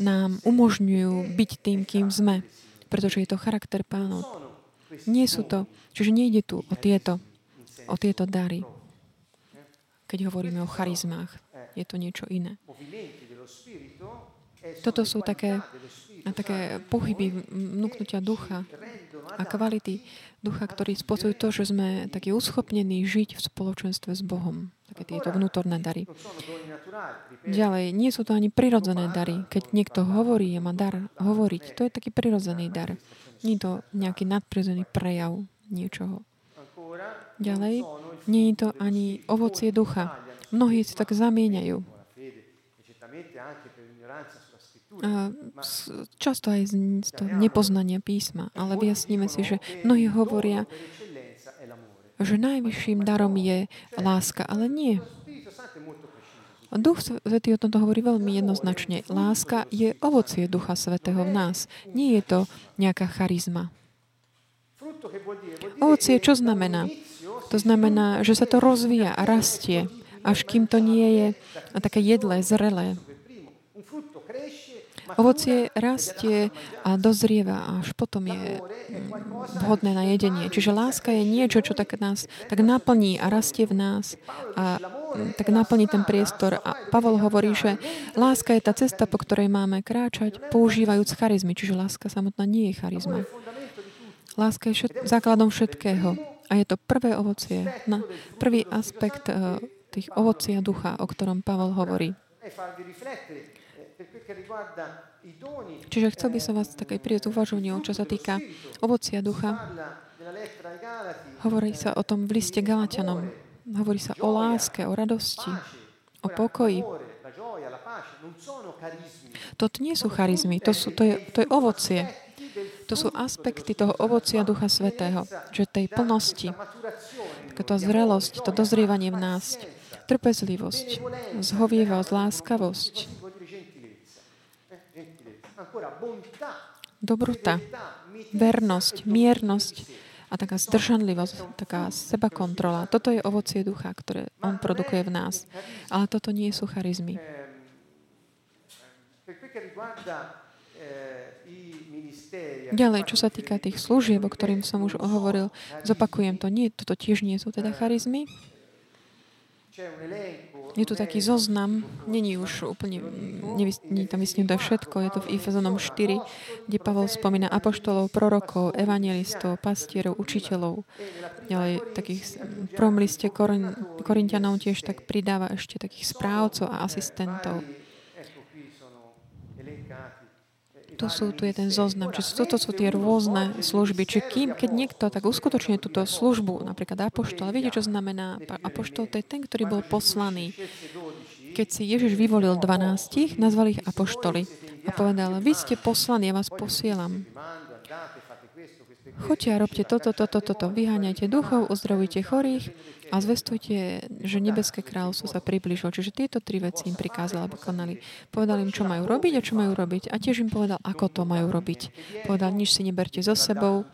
nám umožňujú byť tým, kým sme. Pretože je to charakter pánov. Nie sú to, čiže nejde tu o tieto, o tieto dary. Keď hovoríme o charizmách, je to niečo iné. Toto sú také, také pohyby vnúknutia ducha a kvality ducha, ktorý spôsobujú to, že sme takí uschopnení žiť v spoločenstve s Bohom. Také tieto vnútorné dary. Ďalej, nie sú to ani prirodzené dary. Keď niekto hovorí a má dar hovoriť, to je taký prirodzený dar. Nie je to nejaký nadprirodzený prejav niečoho. Ďalej, nie je to ani ovocie ducha. Mnohí si tak zamieňajú. Často aj z toho nepoznania písma, ale vyjasníme si, že mnohí hovoria, že najvyšším darom je láska, ale nie. Duch Svetý o tomto hovorí veľmi jednoznačne. Láska je ovocie Ducha Svetého v nás. Nie je to nejaká charizma. Ovocie čo znamená? To znamená, že sa to rozvíja a rastie, až kým to nie je také jedlé, zrelé. Ovocie rastie a dozrieva, až potom je mm, vhodné na jedenie. Čiže láska je niečo, čo tak nás tak naplní a rastie v nás a mm, tak naplní ten priestor. A Pavol hovorí, že láska je tá cesta, po ktorej máme kráčať, používajúc charizmy. Čiže láska samotná nie je charizma. Láska je všet, základom všetkého. A je to prvé ovocie, na prvý aspekt uh, tých ovocia ducha, o ktorom Pavol hovorí. Čiže chcel by som vás také prijať uvažovaniu, čo sa týka ovocia ducha. Hovorí sa o tom v liste Galatianom. Hovorí sa o láske, o radosti, o pokoji. Toto nie sú charizmy, to, sú, to, je, to je ovocie. To sú aspekty toho ovocia Ducha Svetého, že tej plnosti, takáto zrelosť, to dozrievanie v nás, trpezlivosť, zhovievavosť, láskavosť, dobrota, vernosť, miernosť a taká zdržanlivosť, taká seba kontrola. Toto je ovocie ducha, ktoré on produkuje v nás. Ale toto nie sú charizmy. Ďalej, čo sa týka tých služieb, o ktorým som už hovoril, zopakujem to, nie, toto tiež nie sú teda charizmy. Je tu taký zoznam, není už úplne, nie tam vysnuté všetko, je to v Efezonom 4, kde Pavel spomína apoštolov, prorokov, evangelistov, pastierov, učiteľov. Ďalej takých, v prvom liste Korintianov tiež tak pridáva ešte takých správcov a asistentov. Tu, sú, tu je zoznam. Čiže toto sú tie rôzne služby. Čiže kým, keď niekto tak uskutočne túto službu, napríklad apoštol, viete, čo znamená apoštol? To je ten, ktorý bol poslaný. Keď si Ježiš vyvolil 12, nazval ich apoštoli a povedal, vy ste poslaní, ja vás posielam. Choďte a robte toto, toto, toto. Vyháňajte duchov, uzdravujte chorých a zvestujte, že nebeské kráľovstvo sa približilo. Čiže tieto tri veci im prikázal, aby konali. Povedal im, čo majú robiť a čo majú robiť. A tiež im povedal, ako to majú robiť. Povedal, nič si neberte so sebou,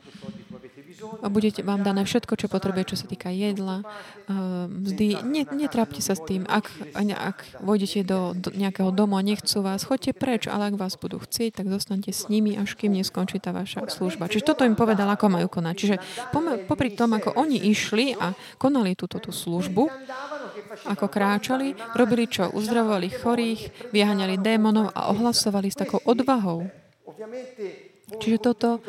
a budete vám dané všetko, čo potrebuje, čo sa týka jedla, mzdy. netrápte sa s tým. Ak, ak vojdete do, do nejakého domu a nechcú vás, choďte preč, ale ak vás budú chcieť, tak zostanete s nimi, až kým neskončí tá vaša služba. Čiže toto im povedal, ako majú konať. Čiže popri tom, ako oni išli a konali túto tú službu, ako kráčali, robili čo? Uzdravovali chorých, vyháňali démonov a ohlasovali s takou odvahou. Čiže toto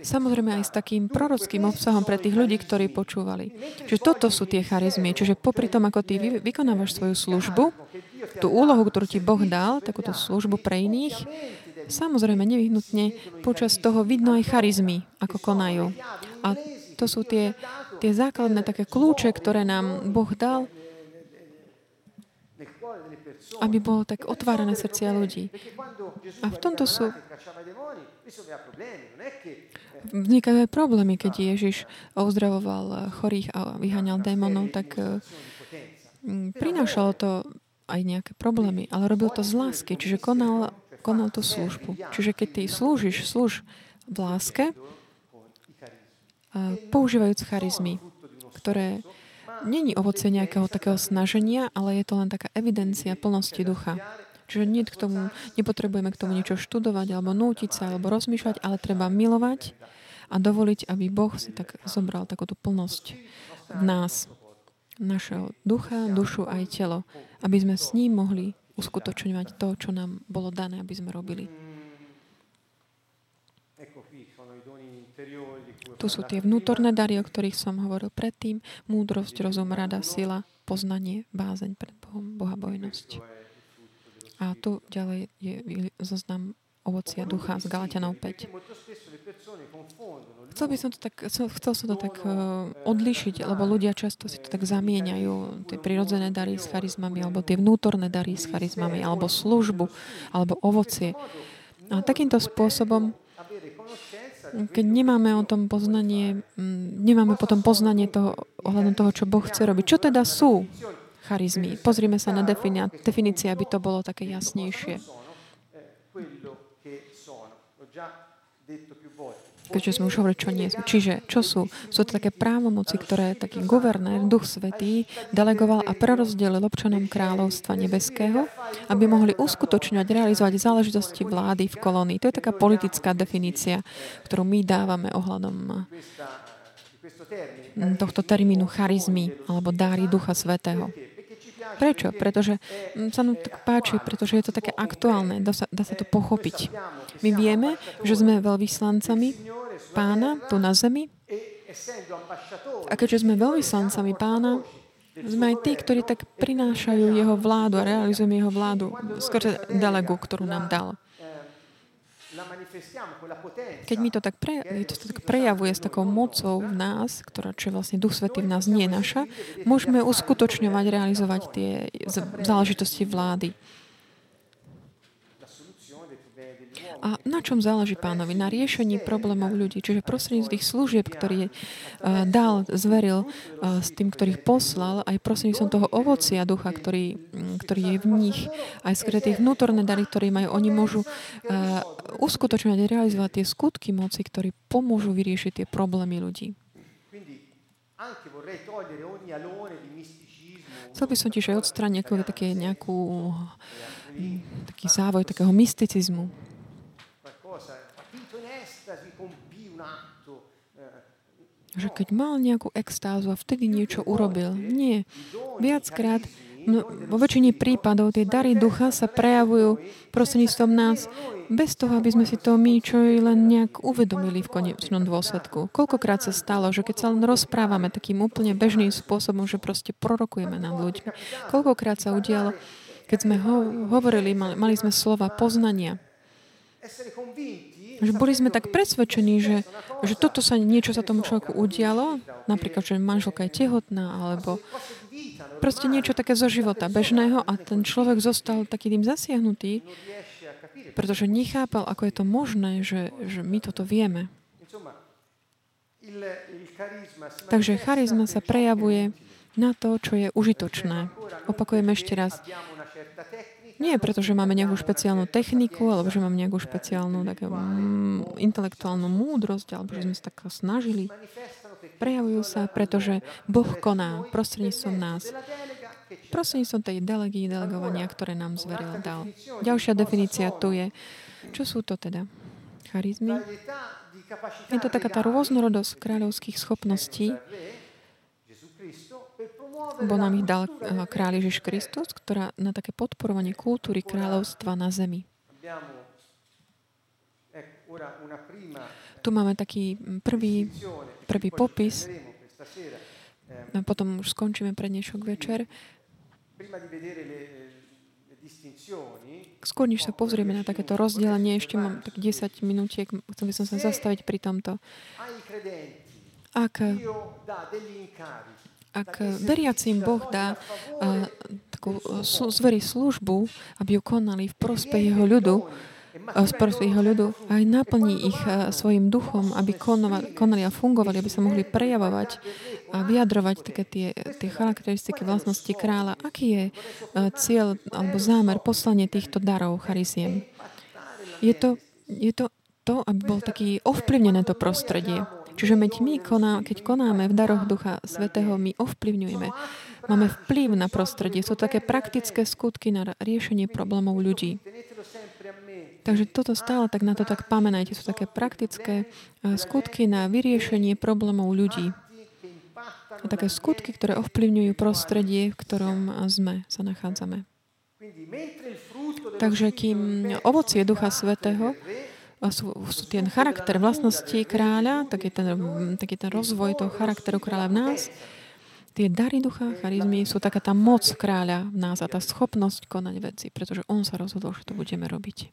samozrejme aj s takým prorockým obsahom pre tých ľudí, ktorí počúvali. Čiže toto sú tie charizmy. Čiže popri tom, ako ty vykonávaš svoju službu, tú úlohu, ktorú ti Boh dal, takúto službu pre iných, samozrejme nevyhnutne počas toho vidno aj charizmy, ako konajú. A to sú tie, tie základné také kľúče, ktoré nám Boh dal, aby bolo tak otvárané srdcia ľudí. A v tomto sú vznikajú aj problémy, keď Ježiš uzdravoval chorých a vyháňal démonov, tak prinášalo to aj nejaké problémy, ale robil to z lásky, čiže konal, konal tú službu. Čiže keď ty slúžiš, slúž v láske, používajúc charizmy, ktoré není ovoce nejakého takého snaženia, ale je to len taká evidencia plnosti ducha. Čiže nie k tomu, nepotrebujeme k tomu niečo študovať, alebo nútiť sa, alebo rozmýšľať, ale treba milovať a dovoliť, aby Boh si tak zobral takúto plnosť v nás našeho ducha, dušu aj telo, aby sme s ním mohli uskutočňovať to, čo nám bolo dané, aby sme robili. Tu sú tie vnútorné dary, o ktorých som hovoril predtým. Múdrosť, rozum, rada, sila, poznanie, bázeň pred Bohom, bohabojnosť. A tu ďalej je zoznam ovocia ducha z Galatianov 5. Chcel by som to tak, chcel, som to tak uh, odlišiť, lebo ľudia často si to tak zamieňajú, tie prirodzené dary s charizmami, alebo tie vnútorné dary s charizmami, alebo službu, alebo ovocie. A takýmto spôsobom, keď nemáme o tom poznanie, mm, nemáme potom poznanie toho, ohľadom toho, čo Boh chce robiť. Čo teda sú charizmy? Pozrime sa na definície, aby to bolo také jasnejšie keďže sme už hovorili, čo nie sú. Čiže, čo sú? Sú to také právomoci, ktoré taký guvernér, Duch Svetý, delegoval a prerozdelil občanom kráľovstva nebeského, aby mohli uskutočňovať, realizovať záležitosti vlády v kolónii. To je taká politická definícia, ktorú my dávame ohľadom tohto termínu charizmy alebo dáry Ducha Svetého. Prečo? Pretože mm, sa nám tak páči, pretože je to také aktuálne, dá sa, dá sa to pochopiť. My vieme, že sme veľvyslancami pána tu na zemi a keďže sme veľvyslancami pána, sme aj tí, ktorí tak prinášajú jeho vládu a realizujeme jeho vládu skrze delegu, ktorú nám dal. Keď mi to tak, pre, to tak prejavuje s takou mocou v nás, ktorá, čo je vlastne Duch Svetý v nás nie je naša, môžeme uskutočňovať, realizovať tie záležitosti vlády. A na čom záleží pánovi? Na riešení problémov ľudí. Čiže prostredníctvom tých služieb, ktorý uh, dal, zveril uh, s tým, ktorých poslal, aj prostredníctvom toho ovocia ducha, ktorý, um, ktorý je v nich, aj tie vnútorné dary, ktoré majú, oni môžu uh, uskutočňovať realizovať tie skutky moci, ktorí pomôžu vyriešiť tie problémy ľudí. Chcel by som tiež aj odstrániť také nejakú, taký závoj takého mysticizmu. Že keď mal nejakú extázu a vtedy niečo urobil. Nie. Viackrát, no, vo väčšine prípadov, tie dary ducha sa prejavujú prostredníctvom nás, bez toho, aby sme si to my čo len nejak uvedomili v konečnom dôsledku. Koľkokrát sa stalo, že keď sa len rozprávame takým úplne bežným spôsobom, že proste prorokujeme nad ľuďmi. Koľkokrát sa udialo, keď sme ho, hovorili, mali, mali sme slova poznania. Že boli sme tak presvedčení, že, že toto sa, niečo sa tomu človeku udialo, napríklad, že manželka je tehotná, alebo proste niečo také zo života bežného a ten človek zostal taký tým zasiahnutý, pretože nechápal, ako je to možné, že, že my toto vieme. Takže charizma sa prejavuje na to, čo je užitočné. Opakujem ešte raz. Nie preto, že máme nejakú špeciálnu techniku, alebo že máme nejakú špeciálnu takú, mm, intelektuálnu múdrosť, alebo že sme sa tak snažili. Prejavujú sa, pretože Boh koná prostredníctvom nás. Prostredníctvom tej delegy, delegovania, ktoré nám zveril dal. Ďalšia definícia tu je, čo sú to teda? Charizmy? Je to taká tá rôznorodosť kráľovských schopností, bo nám ich dal eh, kráľ Ježiš Kristus, ktorá na také podporovanie kultúry kráľovstva na zemi. Tu máme taký mm, prvý, prvý popis. A potom už skončíme pre dnešok večer. Skôr, než sa pozrieme na takéto rozdelenie, ešte mám tak 10 minútiek, chcel by som sa zastaviť pri tomto. Ak ak veriacím Boh dá uh, takú zverí službu, aby ju konali v prospech jeho ľudu, z jeho ľudu, aj naplní ich svojim duchom, aby konali a fungovali, aby sa mohli prejavovať a vyjadrovať také tie, tie charakteristiky vlastnosti kráľa. Aký je cieľ alebo zámer poslanie týchto darov chariziem? Je to, je to to, aby bol taký ovplyvnené to prostredie. Čiže my koná, keď konáme v daroch Ducha Svetého, my ovplyvňujeme. Máme vplyv na prostredie. Sú také praktické skutky na riešenie problémov ľudí. Takže toto stále tak na to tak pamätajte. Sú také praktické eh, skutky na vyriešenie problémov ľudí. A také skutky, ktoré ovplyvňujú prostredie, v ktorom sme, sa nachádzame. Takže kým ovocie Ducha Svetého sú, sú ten charakter vlastnosti kráľa, taký ten, taký ten rozvoj toho charakteru kráľa v nás, tie dary ducha, charizmy sú taká tá moc kráľa v nás a tá schopnosť konať veci, pretože on sa rozhodol, že to budeme robiť.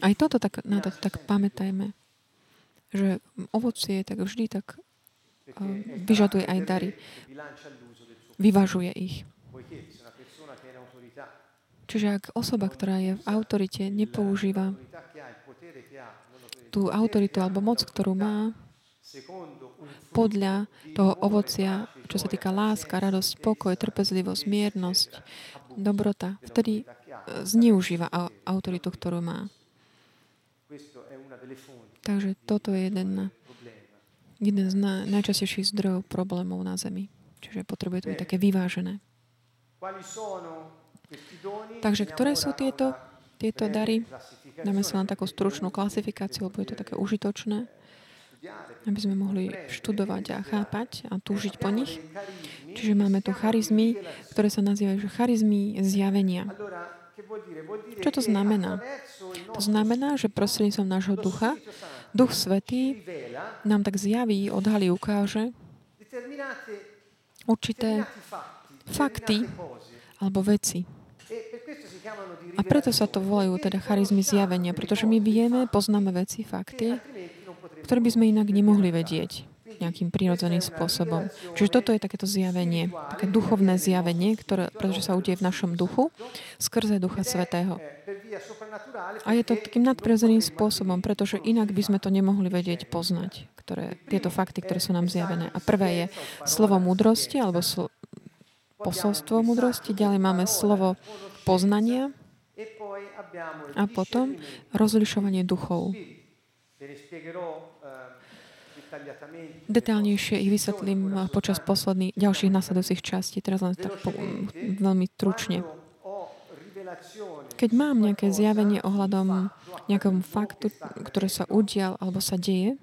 Aj toto tak, na to tak pamätajme, že ovocie tak vždy tak uh, vyžaduje aj dary. Vyvažuje ich. Čiže ak osoba, ktorá je v autorite, nepoužíva tú autoritu alebo moc, ktorú má, podľa toho ovocia, čo sa týka láska, radosť, pokoj, trpezlivosť, miernosť, dobrota, vtedy e, zneužíva autoritu, ktorú má. Takže toto je jeden, jeden z najčastejších zdrojov problémov na Zemi. Čiže potrebuje to byť také vyvážené. Takže ktoré sú tieto, tieto dary? Dáme sa len takú stručnú klasifikáciu, lebo je to také užitočné, aby sme mohli študovať a chápať a túžiť po nich. Čiže máme tu charizmy, ktoré sa nazývajú charizmy zjavenia. Čo to znamená? To znamená, že prostredníctvom nášho ducha, Duch Svetý nám tak zjaví, odhalí, ukáže určité fakty alebo veci. A preto sa to volajú teda charizmy zjavenia, pretože my vieme, poznáme veci, fakty, ktoré by sme inak nemohli vedieť nejakým prírodzeným spôsobom. Čiže toto je takéto zjavenie, také duchovné zjavenie, ktoré, pretože sa udeje v našom duchu skrze Ducha Svetého. A je to takým nadprirodzeným spôsobom, pretože inak by sme to nemohli vedieť, poznať, ktoré, tieto fakty, ktoré sú nám zjavené. A prvé je slovo múdrosti, alebo sl- posolstvo múdrosti, ďalej máme slovo poznania a potom rozlišovanie duchov. Detálnejšie ich vysvetlím počas posledných ďalších nasledujúcich častí. Teraz len tak po, veľmi tručne. Keď mám nejaké zjavenie ohľadom nejakom faktu, ktoré sa udial alebo sa deje,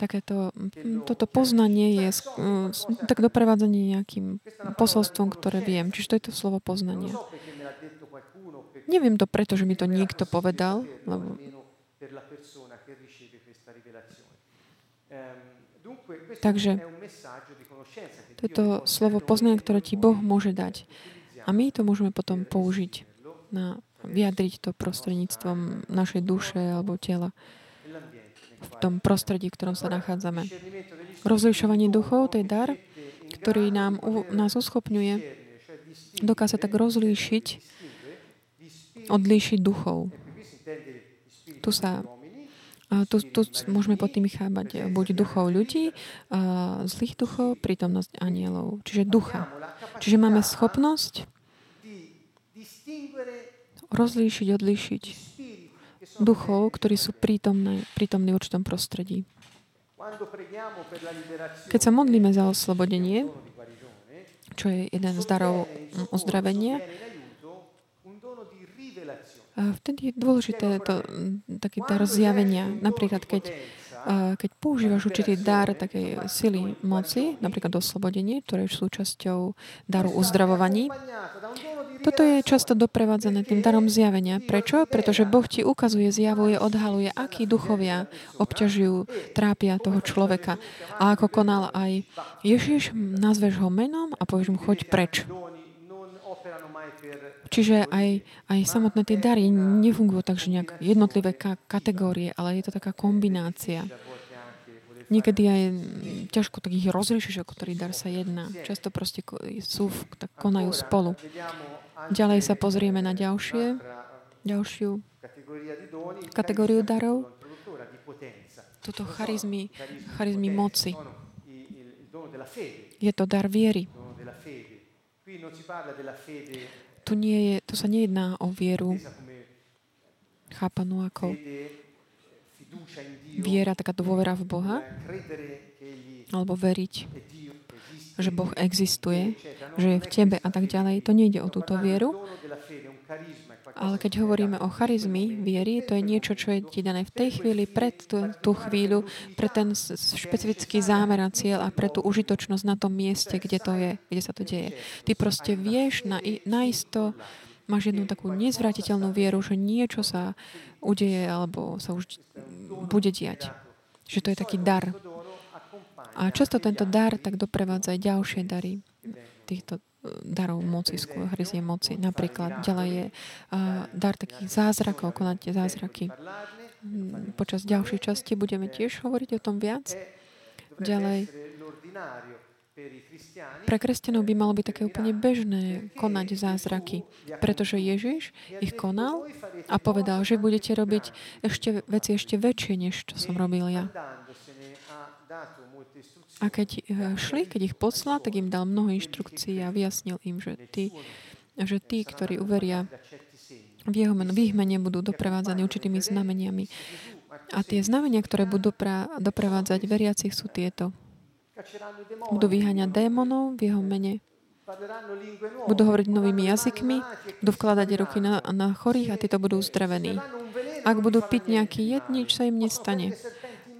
takéto, toto poznanie je tak doprevádzanie nejakým posolstvom, ktoré viem. Čiže to je to slovo poznanie. Neviem to preto, že mi to niekto povedal, lebo Takže to je to slovo poznania, ktoré ti Boh môže dať. A my to môžeme potom použiť na vyjadriť to prostredníctvom našej duše alebo tela v tom prostredí, v ktorom sa nachádzame. Rozlišovanie duchov, to je dar, ktorý nám, u, nás uschopňuje dokáza tak rozlíšiť, odlíšiť duchov. Tu sa tu, tu môžeme pod tým chápať buď duchov ľudí, zlých duchov, prítomnosť anielov. Čiže ducha. Čiže máme schopnosť rozlíšiť, odlíšiť duchov, ktorí sú prítomní, prítomní v určitom prostredí. Keď sa modlíme za oslobodenie, čo je jeden z darov ozdravenia, a vtedy je dôležité to, taký dar zjavenia. Napríklad, keď keď používaš určitý dar takej sily moci, napríklad oslobodenie, ktoré je súčasťou daru uzdravovaní, toto je často doprevádzané tým darom zjavenia. Prečo? Pretože Boh ti ukazuje, zjavuje, odhaluje, akí duchovia obťažujú, trápia toho človeka. A ako konal aj Ježiš, nazveš ho menom a povieš mu, choď preč. Čiže aj, aj samotné tie dary nefungujú tak, že nejak jednotlivé ka- kategórie, ale je to taká kombinácia. Niekedy aj ťažko tak ich rozlišiť, o ktorý dar sa jedná. Často proste sú, tak konajú spolu. Ďalej sa pozrieme na ďalšie, ďalšiu kategóriu darov. Toto charizmy, charizmy moci. Je to dar viery. Tu, nie je, tu sa nejedná o vieru chápanú ako viera, taká dôvera v Boha, alebo veriť, že Boh existuje, že je v tebe a tak ďalej. To nejde o túto vieru, ale keď hovoríme o charizmy viery, to je niečo, čo je ti dané v tej chvíli, pred tú, tú chvíľu, pre ten špecifický zámer a cieľ a pre tú užitočnosť na tom mieste, kde to je, kde sa to deje. Ty proste vieš na, naisto, máš jednu takú nezvratiteľnú vieru, že niečo sa udeje alebo sa už bude diať. Že to je taký dar. A často tento dar tak doprevádza aj ďalšie dary týchto darov moci, skôr hryzie moci. Napríklad ďalej je dar takých zázrakov, konať zázraky. Hmm, počas ďalšej časti budeme tiež hovoriť o tom viac. Ďalej. Pre kresťanov by malo byť také úplne bežné konať zázraky, pretože Ježiš ich konal a povedal, že budete robiť ešte veci ešte väčšie, než čo som robil ja. A keď eh, šli, keď ich poslal, tak im dal mnoho inštrukcií a vyjasnil im, že tí, že tí ktorí uveria v jeho meno, v ich mene budú doprevádzaní určitými znameniami. A tie znamenia, ktoré budú doprevádzať veriacich, sú tieto. Budú vyháňať démonov v jeho mene. Budú hovoriť novými jazykmi, budú vkladať ruky na, na chorých a títo budú uzdravení. Ak budú piť nejaký jed, nič sa im nestane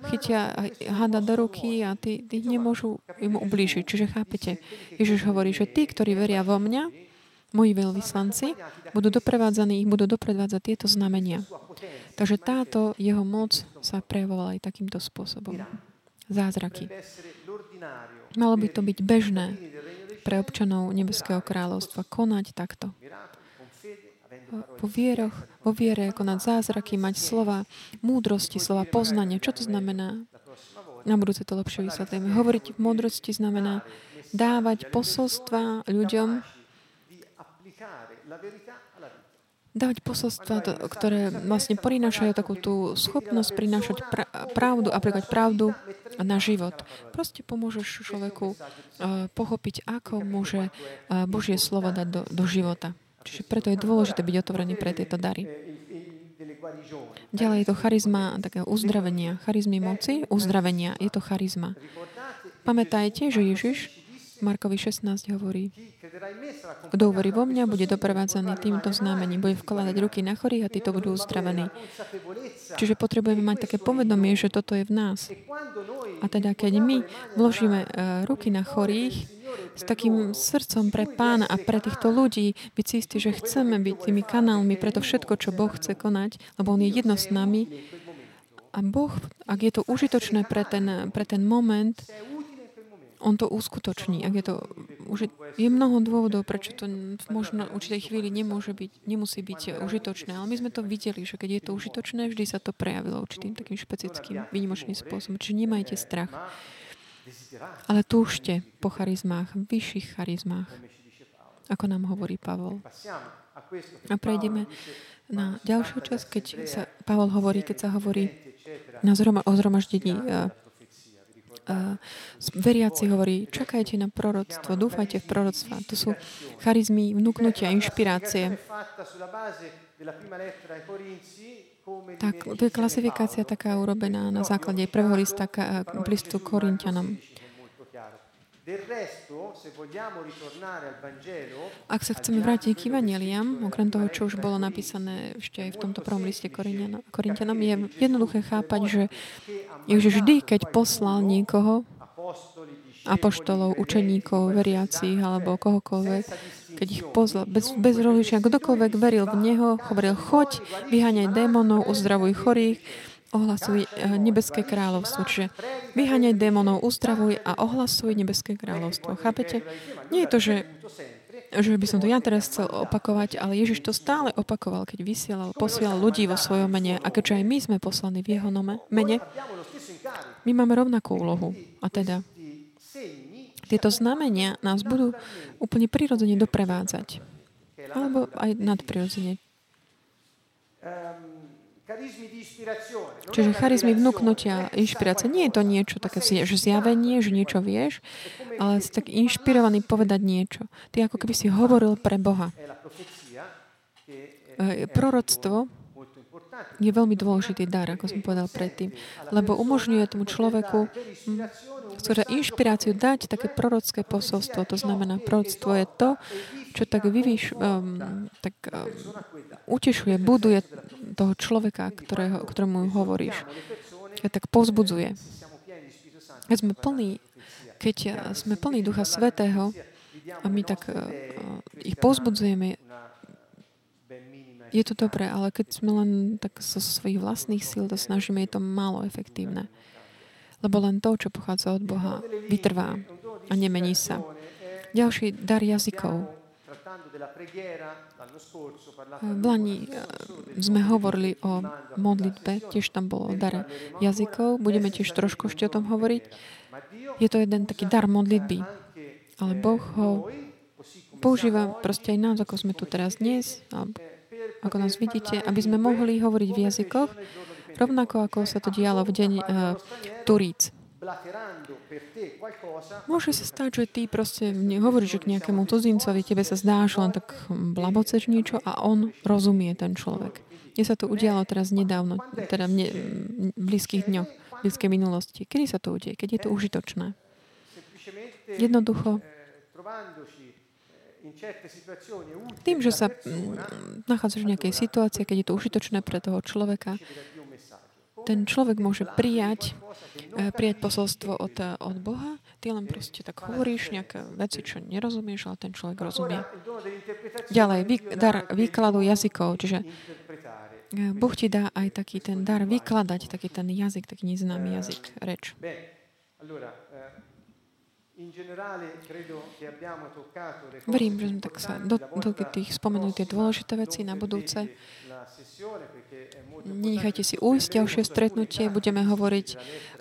chytia hada do ruky a tí, tí nemôžu im ublížiť. Čiže chápete, Ježiš hovorí, že tí, ktorí veria vo mňa, moji veľvyslanci, budú doprevádzaní, ich budú doprevádzať tieto znamenia. Takže táto jeho moc sa prejavovala aj takýmto spôsobom. Zázraky. Malo by to byť bežné pre občanov Nebeského kráľovstva konať takto vo, vieroch, vo viere konať zázraky, mať slova múdrosti, slova poznania. Čo to znamená? Na budúce to lepšie vysvetlíme. Hovoriť v múdrosti znamená dávať posolstva ľuďom, dávať posolstva, ktoré vlastne prinášajú takú tú schopnosť prinášať pra- pravdu, aplikovať pravdu na život. Proste pomôžeš človeku uh, pochopiť, ako môže uh, Božie slovo dať do, do života. Čiže preto je dôležité byť otvorený pre tieto dary. Ďalej je to charizma takého uzdravenia. Charizmy moci, uzdravenia. Je to charizma. Pamätajte, že Ježiš Markovi 16 hovorí, kto hovorí vo mňa, bude doprevádzaný týmto známením, bude vkladať ruky na chorých a títo budú uzdravení. Čiže potrebujeme mať také povedomie, že toto je v nás. A teda, keď my vložíme uh, ruky na chorých, s takým srdcom pre pána a pre týchto ľudí, byť si istí, že chceme byť tými kanálmi pre to všetko, čo Boh chce konať, lebo On je jedno s nami. A Boh, ak je to užitočné pre ten, pre ten moment, on to uskutoční. Ak je, to, je mnoho dôvodov, prečo to možno v určitej chvíli nemôže byť, nemusí byť užitočné. Ale my sme to videli, že keď je to užitočné, vždy sa to prejavilo určitým takým špecickým, výnimočným spôsobom. Čiže nemajte strach. Ale túžte po charizmách, vyšších charizmách, ako nám hovorí Pavol. A prejdeme na ďalšiu časť, keď sa Pavol hovorí, keď sa hovorí na zhroma, o zhromaždení uh, uh, veriaci hovorí, čakajte na proroctvo, dúfajte v proroctva. To sú charizmy, vnúknutia, inšpirácie. Tak, je klasifikácia taká urobená na základe prvého lista k, listu Korintianom. Ak sa chceme vrátiť k Evangeliam, okrem toho, čo už bolo napísané ešte aj v tomto prvom liste Korintianom, je jednoduché chápať, že Ježiš vždy, keď poslal niekoho, apoštolov, učeníkov, veriacich alebo kohokoľvek, keď ich pozval, bez, bez rozlišenia, kdokoľvek veril v Neho, hovoril, choď, vyháňaj démonov, uzdravuj chorých, ohlasuj eh, nebeské kráľovstvo. Čiže vyháňaj démonov, uzdravuj a ohlasuj nebeské kráľovstvo. Chápete? Nie je to, že že by som to ja teraz chcel opakovať, ale Ježiš to stále opakoval, keď vysielal, posielal ľudí vo svojom mene. A keďže aj my sme poslaní v jeho nome, mene, my máme rovnakú úlohu. A teda tieto znamenia nás budú úplne prirodzene doprevádzať. Alebo aj nadprirodzene. Čiže charizmy vnúknutia, inšpirácia, nie je to niečo také, že zjavenie, že niečo vieš, ale si tak inšpirovaný povedať niečo. Ty ako keby si hovoril pre Boha. E, proroctvo je veľmi dôležitý dar, ako som povedal predtým, lebo umožňuje tomu človeku ktoré inšpiráciu dať také prorocké posolstvo. To znamená, proroctvo je to, čo tak vyvíš, um, tak um, utešuje, buduje toho človeka, ktorého, ktorému hovoríš. A tak pozbudzuje. Keď sme plní, keď sme plní Ducha Svetého a my tak uh, ich pozbudzujeme, je to dobré, ale keď sme len tak zo svojich vlastných síl to snažíme, je to málo efektívne. Lebo len to, čo pochádza od Boha, vytrvá a nemení sa. Ďalší dar jazykov. V Lani eh, sme hovorili o modlitbe, tiež tam bolo o dare jazykov, budeme tiež trošku ešte o tom hovoriť. Je to jeden taký dar modlitby, ale Boh ho používa proste aj nás, ako sme tu teraz dnes, ako nás vidíte, aby sme mohli hovoriť v jazykoch, rovnako ako sa to dialo v deň uh, Turíc. Môže sa stať, že ty proste hovoríš k nejakému cudzincovi, tebe sa zdá, že len tak blaboceš niečo a on rozumie ten človek. Mne sa to udialo teraz nedávno, teda v, ne, v blízkych dňoch, v blízkej minulosti. Kedy sa to udeje? Keď je to užitočné? Jednoducho tým, že sa nachádzaš v nejakej situácii, keď je to užitočné pre toho človeka, ten človek môže prijať, eh, prijať posolstvo od, eh, od Boha. Ty len proste tak hovoríš nejaké veci, čo nerozumieš, ale ten človek rozumie. Ďalej, vy, dar výkladu jazykov, čiže eh, Boh ti dá aj taký ten dar vykladať, taký ten jazyk, taký neznámy jazyk, reč. Verím, že sme tak sa do, do tých spomenuli tie dôležité veci na budúce. Nenechajte si ujsť ďalšie stretnutie. Budeme hovoriť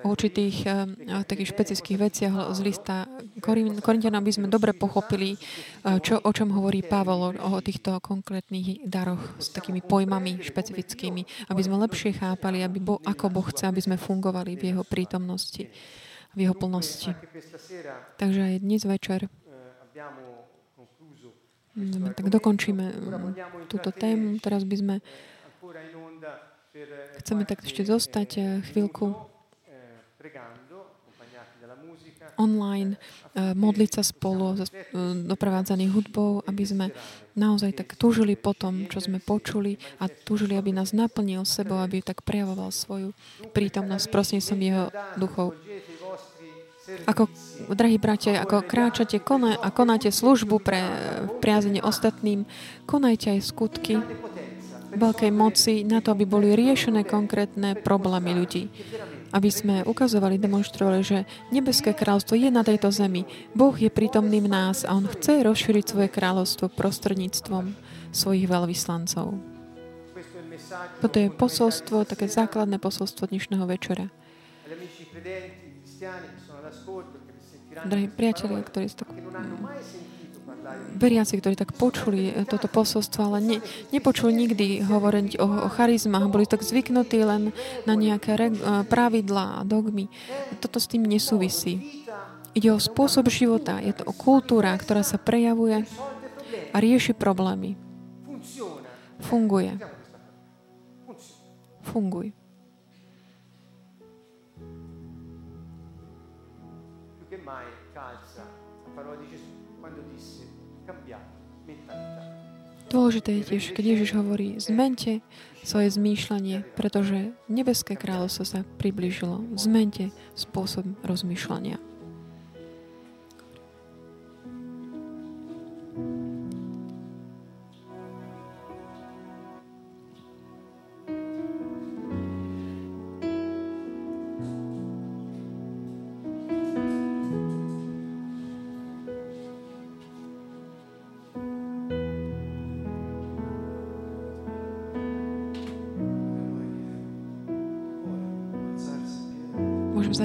o určitých uh, takých špecických veciach z lista Korintianom, aby sme dobre pochopili, uh, čo, o čom hovorí Pavol, o, o týchto konkrétnych daroch s takými pojmami špecifickými, aby sme lepšie chápali, aby bo, ako Boh chce, aby sme fungovali v Jeho prítomnosti v jeho plnosti. Takže aj dnes večer tak dokončíme mm, túto tému. Teraz by sme chceme tak ešte zostať eh, chvíľku online, eh, modliť sa spolu, eh, doprevádzaný hudbou, aby sme naozaj tak túžili po tom, čo sme počuli a túžili, aby nás naplnil sebou, aby tak prejavoval svoju prítomnosť prosím som jeho duchov. Ako, drahí bratia, ako kráčate koná, a konáte službu pre priazenie ostatným, konajte aj skutky veľkej moci na to, aby boli riešené konkrétne problémy ľudí. Aby sme ukazovali, demonstrovali, že nebeské kráľovstvo je na tejto zemi. Boh je prítomný v nás a On chce rozšíriť svoje kráľovstvo prostredníctvom svojich veľvyslancov. Toto je posolstvo, také základné posolstvo dnešného večera drahí priatelia, ktorí sú tak veriaci, ktorí tak počuli eh, toto posolstvo, ale ne, nepočuli nikdy hovoriť o, o charizmách, boli tak zvyknutí len na nejaké reg, eh, pravidlá a dogmy. Toto s tým nesúvisí. Ide o spôsob života, je to o kultúra, ktorá sa prejavuje a rieši problémy. Funguje. Funguj. Dôležité je tiež, keď Ježiš hovorí, zmente svoje zmýšľanie, pretože nebeské kráľovstvo sa priblížilo. Zmente spôsob rozmýšľania.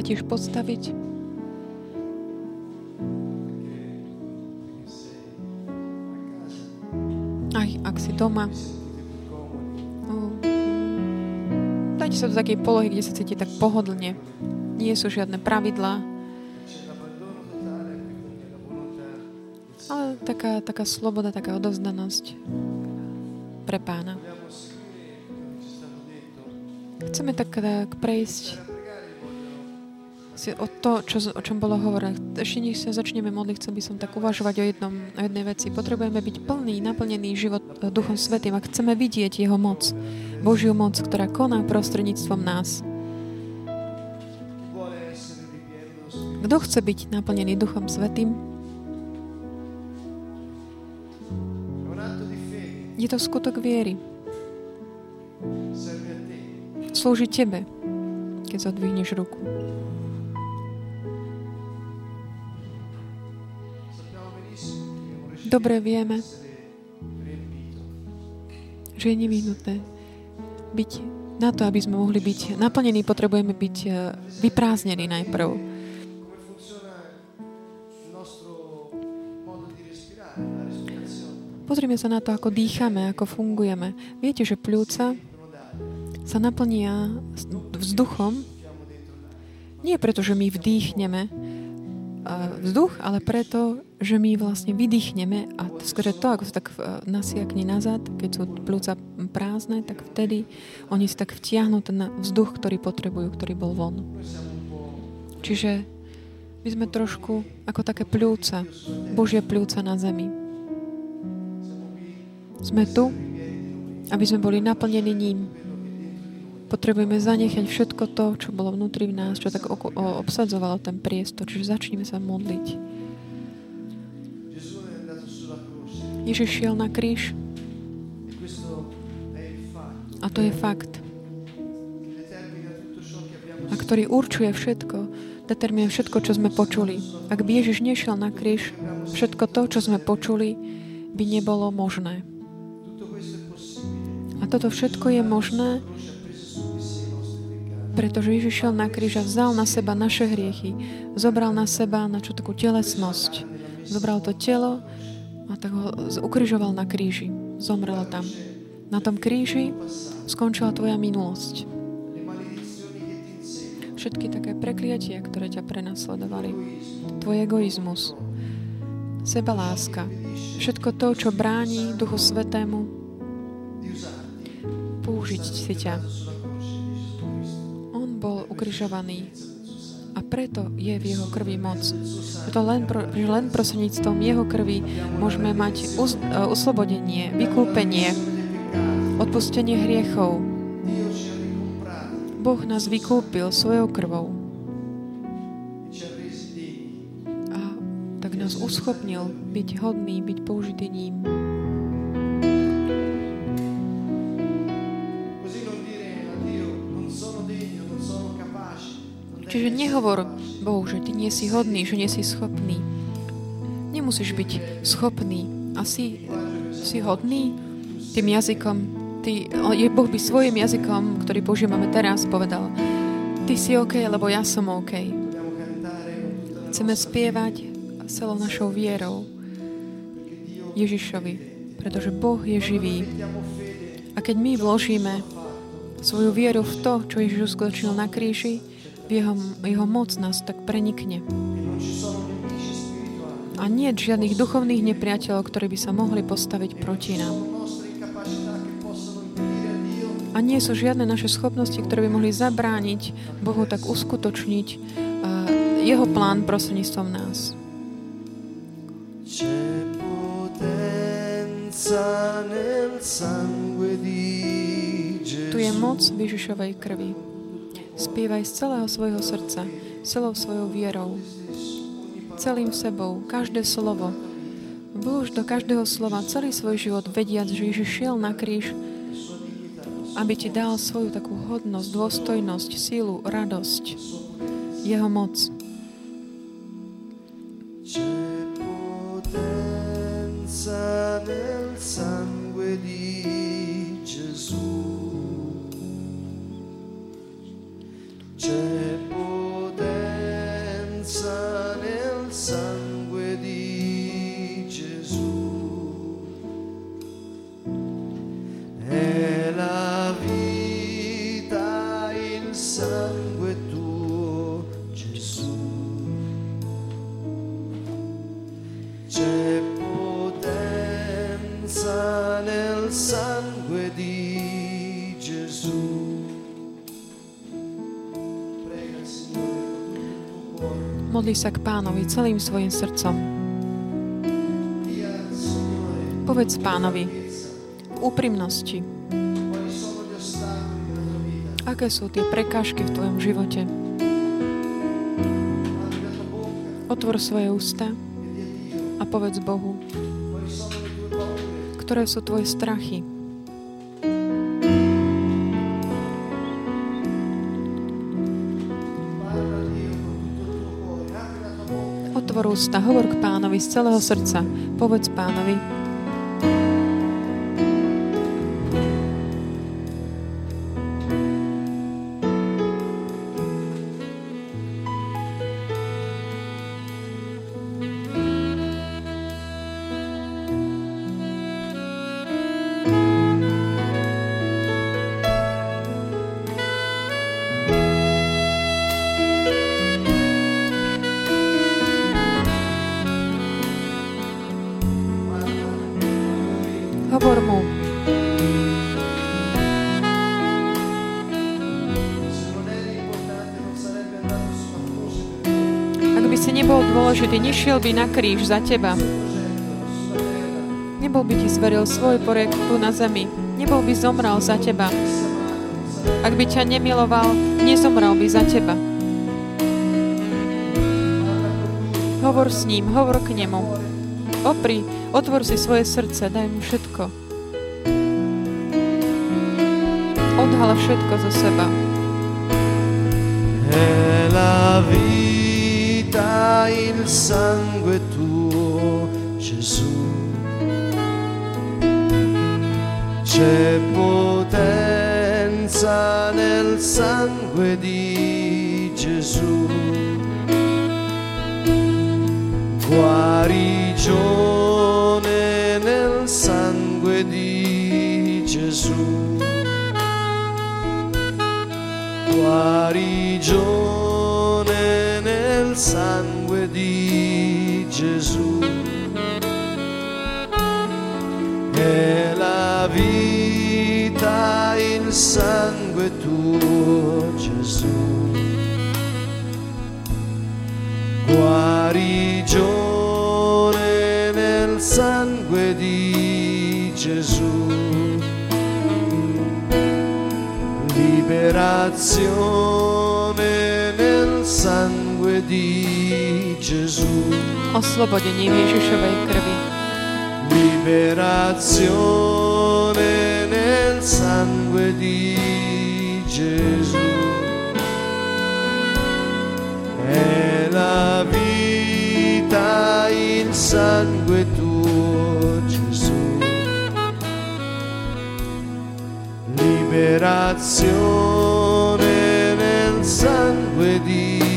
Tiež postaviť. Aj ak si doma. No, dajte sa do takej polohy, kde sa cítite tak pohodlne. Nie sú žiadne pravidlá. Ale taká, taká sloboda, taká odovzdanosť pre pána. Chceme tak, tak prejsť si o to, čo, o čom bolo hovorené. Ešte nech sa začneme modliť, chcel by som tak uvažovať o, jednom, o jednej veci. Potrebujeme byť plný, naplnený život e, Duchom Svetým a chceme vidieť Jeho moc, Božiu moc, ktorá koná prostredníctvom nás. Kto chce byť naplnený Duchom Svetým? Je to skutok viery. Slúži tebe, keď zodvihneš ruku. Dobre vieme, že je nevyhnutné byť na to, aby sme mohli byť naplnení, potrebujeme byť eh, vyprázdnení najprv. Pozrime sa na to, ako dýchame, ako fungujeme. Viete, že pľúca sa naplnia vzduchom nie preto, že my vdýchneme, vzduch, ale preto, že my vlastne vydýchneme a skôr to, ako sa tak e, nasiakne nazad, keď sú plúca prázdne, tak vtedy oni si tak vtiahnu ten vzduch, ktorý potrebujú, ktorý bol von. Čiže my sme trošku ako také pľúca, Božie pľúca na zemi. Sme tu, aby sme boli naplnení ním, Potrebujeme zanechať všetko to, čo bolo vnútri v nás, čo tak obsadzovalo ten priestor. Čiže začneme sa modliť. Ježiš šiel na kríž a to je fakt. A ktorý určuje všetko, determinuje všetko, čo sme počuli. Ak by Ježiš nešiel na kríž, všetko to, čo sme počuli, by nebolo možné. A toto všetko je možné, pretože Ježiš šiel na kríž a vzal na seba naše hriechy. Zobral na seba na čo takú telesnosť. Zobral to telo a tak ho ukrižoval na kríži. Zomrel tam. Na tom kríži skončila tvoja minulosť. Všetky také prekliatia, ktoré ťa prenasledovali. Tvoj egoizmus. Seba láska. Všetko to, čo bráni Duchu Svetému použiť si ťa ukrižovaný. A preto je v jeho krvi moc. To len, pro, len prostredníctvom jeho krvi môžeme mať us, uh, uslobodenie, vykúpenie, odpustenie hriechov. Boh nás vykúpil svojou krvou. A tak nás uschopnil byť hodný, byť použitý ním. Čiže nehovor Bohu, že ty nie si hodný, že nie si schopný. Nemusíš byť schopný. A si, si hodný tým jazykom. Ty, Boh by svojim jazykom, ktorý používame teraz, povedal Ty si OK, lebo ja som OK. Chceme spievať celou našou vierou Ježišovi, pretože Boh je živý. A keď my vložíme svoju vieru v to, čo Ježiš uskutočnil na kríži, jeho, jeho moc nás tak prenikne. A nie žiadnych duchovných nepriateľov, ktorí by sa mohli postaviť proti nám. A nie sú žiadne naše schopnosti, ktoré by mohli zabrániť Bohu tak uskutočniť uh, jeho plán prostredníctvom nás. Tu je moc Ježišovej krvi. Spievaj z celého svojho srdca, celou svojou vierou, celým sebou, každé slovo. Vlož do každého slova celý svoj život, vediac, že Ježiš šiel na kríž, aby ti dal svoju takú hodnosť, dôstojnosť, sílu, radosť, jeho moc. nel sangue di Modli sa k pánovi celým svojim srdcom. Povedz pánovi v úprimnosti, aké sú tie prekážky v tvojom živote. Otvor svoje ústa a povedz Bohu, ktoré sú tvoje strachy. Otvor ústa, hovor k pánovi z celého srdca. Povedz pánovi, dôležitý, nešiel by na kríž za teba. Nebol by ti zveril svoj poriek tu na zemi. Nebol by zomrel za teba. Ak by ťa nemiloval, nezomrel by za teba. Hovor s ním, hovor k nemu. Opri, otvor si svoje srdce, daj mu všetko. Odhal všetko zo seba. È la il sangue tuo, Gesù. C'è potenza nel sangue di Gesù. Guarigione Oslobodenie v Ježišovej krvi. Liberazione nel sangue di Gesù. È la vita il sangue tuo, Gesù. Liberazione nel sangue di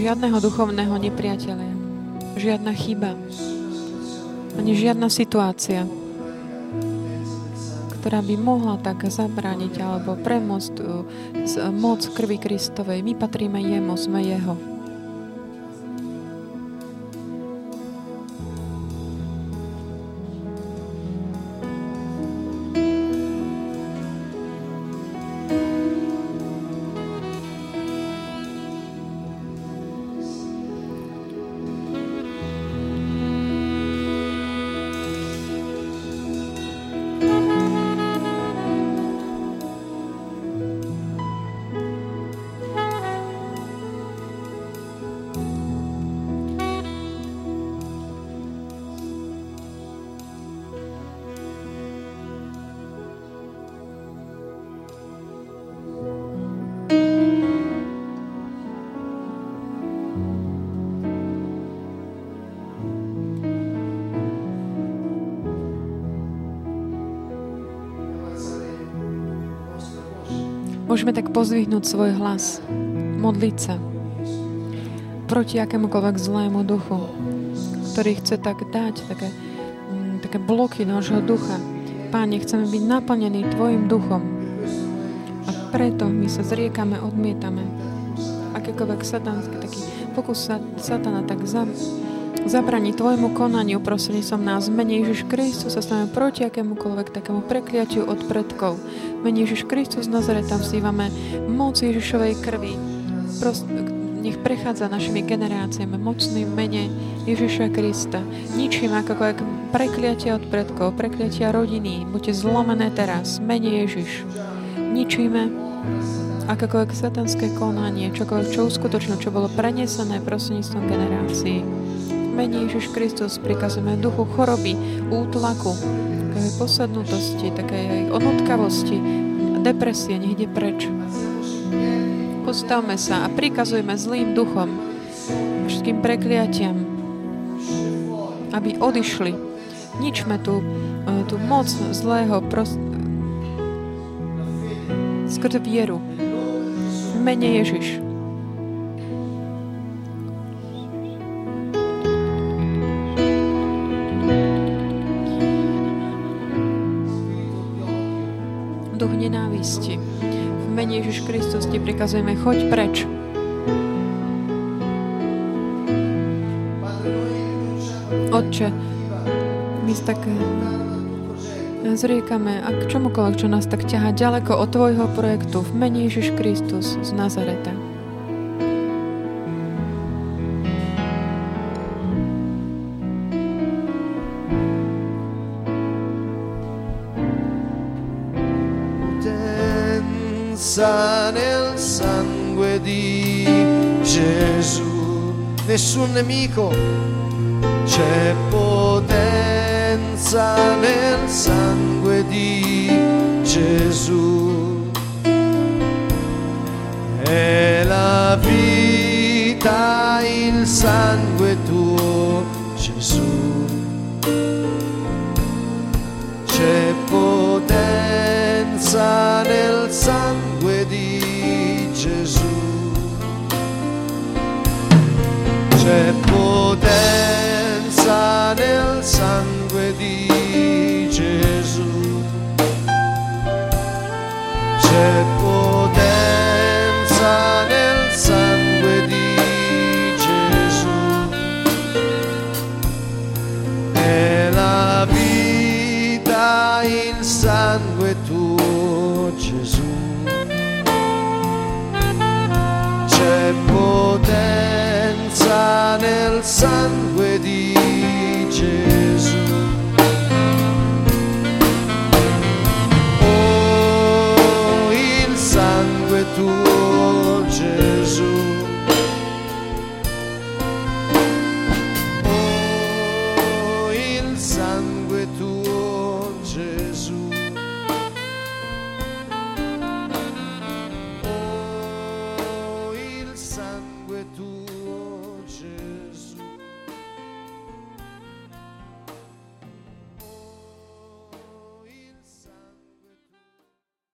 žiadneho duchovného nepriateľa. Žiadna chyba. Ani žiadna situácia, ktorá by mohla tak zabrániť alebo premôcť uh, z moc krvi Kristovej. My patríme jemu, sme jeho. Môžeme tak pozvihnúť svoj hlas, modliť sa proti akémukoľvek zlému duchu, ktorý chce tak dať také, mm, také bloky nášho ducha. Páne, chceme byť naplnení Tvojim duchom. A preto my sa zriekame, odmietame akékoľvek satanský taký pokus satana tak za, zabrani Tvojmu konaniu prostredníctvom nás. Mene Ježiš Kristus sa stavíme proti akémukoľvek takému prekliatiu od predkov. Mene Ježiš Kristus z Nazareta vzývame moc Ježišovej krvi. Prost, nech prechádza našimi generáciami mocným mene Ježiša Krista. Ničím akokoľvek prekliatie od predkov, prekliatia rodiny. Buďte zlomené teraz. Mene Ježiš. Ničíme akékoľvek satanské konanie, čokoľvek, čo uskutočno, čo bolo prenesené prostredníctvom generácií. Mene Ježiš Kristus prikazujeme duchu choroby, útlaku, takej posadnutosti, takej aj onotkavosti, depresie, nech ide preč. Postavme sa a prikazujeme zlým duchom, všetkým prekliatiam, aby odišli. Ničme tú, e, tú moc zlého prost... skrze vieru. Mene Ježiš. Nenávisti. V mene Ježiš Kristus ti prikazujeme, choď preč. Otče, my sa tak eh, zriekame a k čomukoľvek, čo nás tak ťaha ďaleko od Tvojho projektu v mene Ježiš Kristus z Nazareta. Potenza nel sangue di Gesù. Nessun nemico, c'è potenza nel sangue di Gesù. È la vita il sangue tuo, Gesù. C'è potenza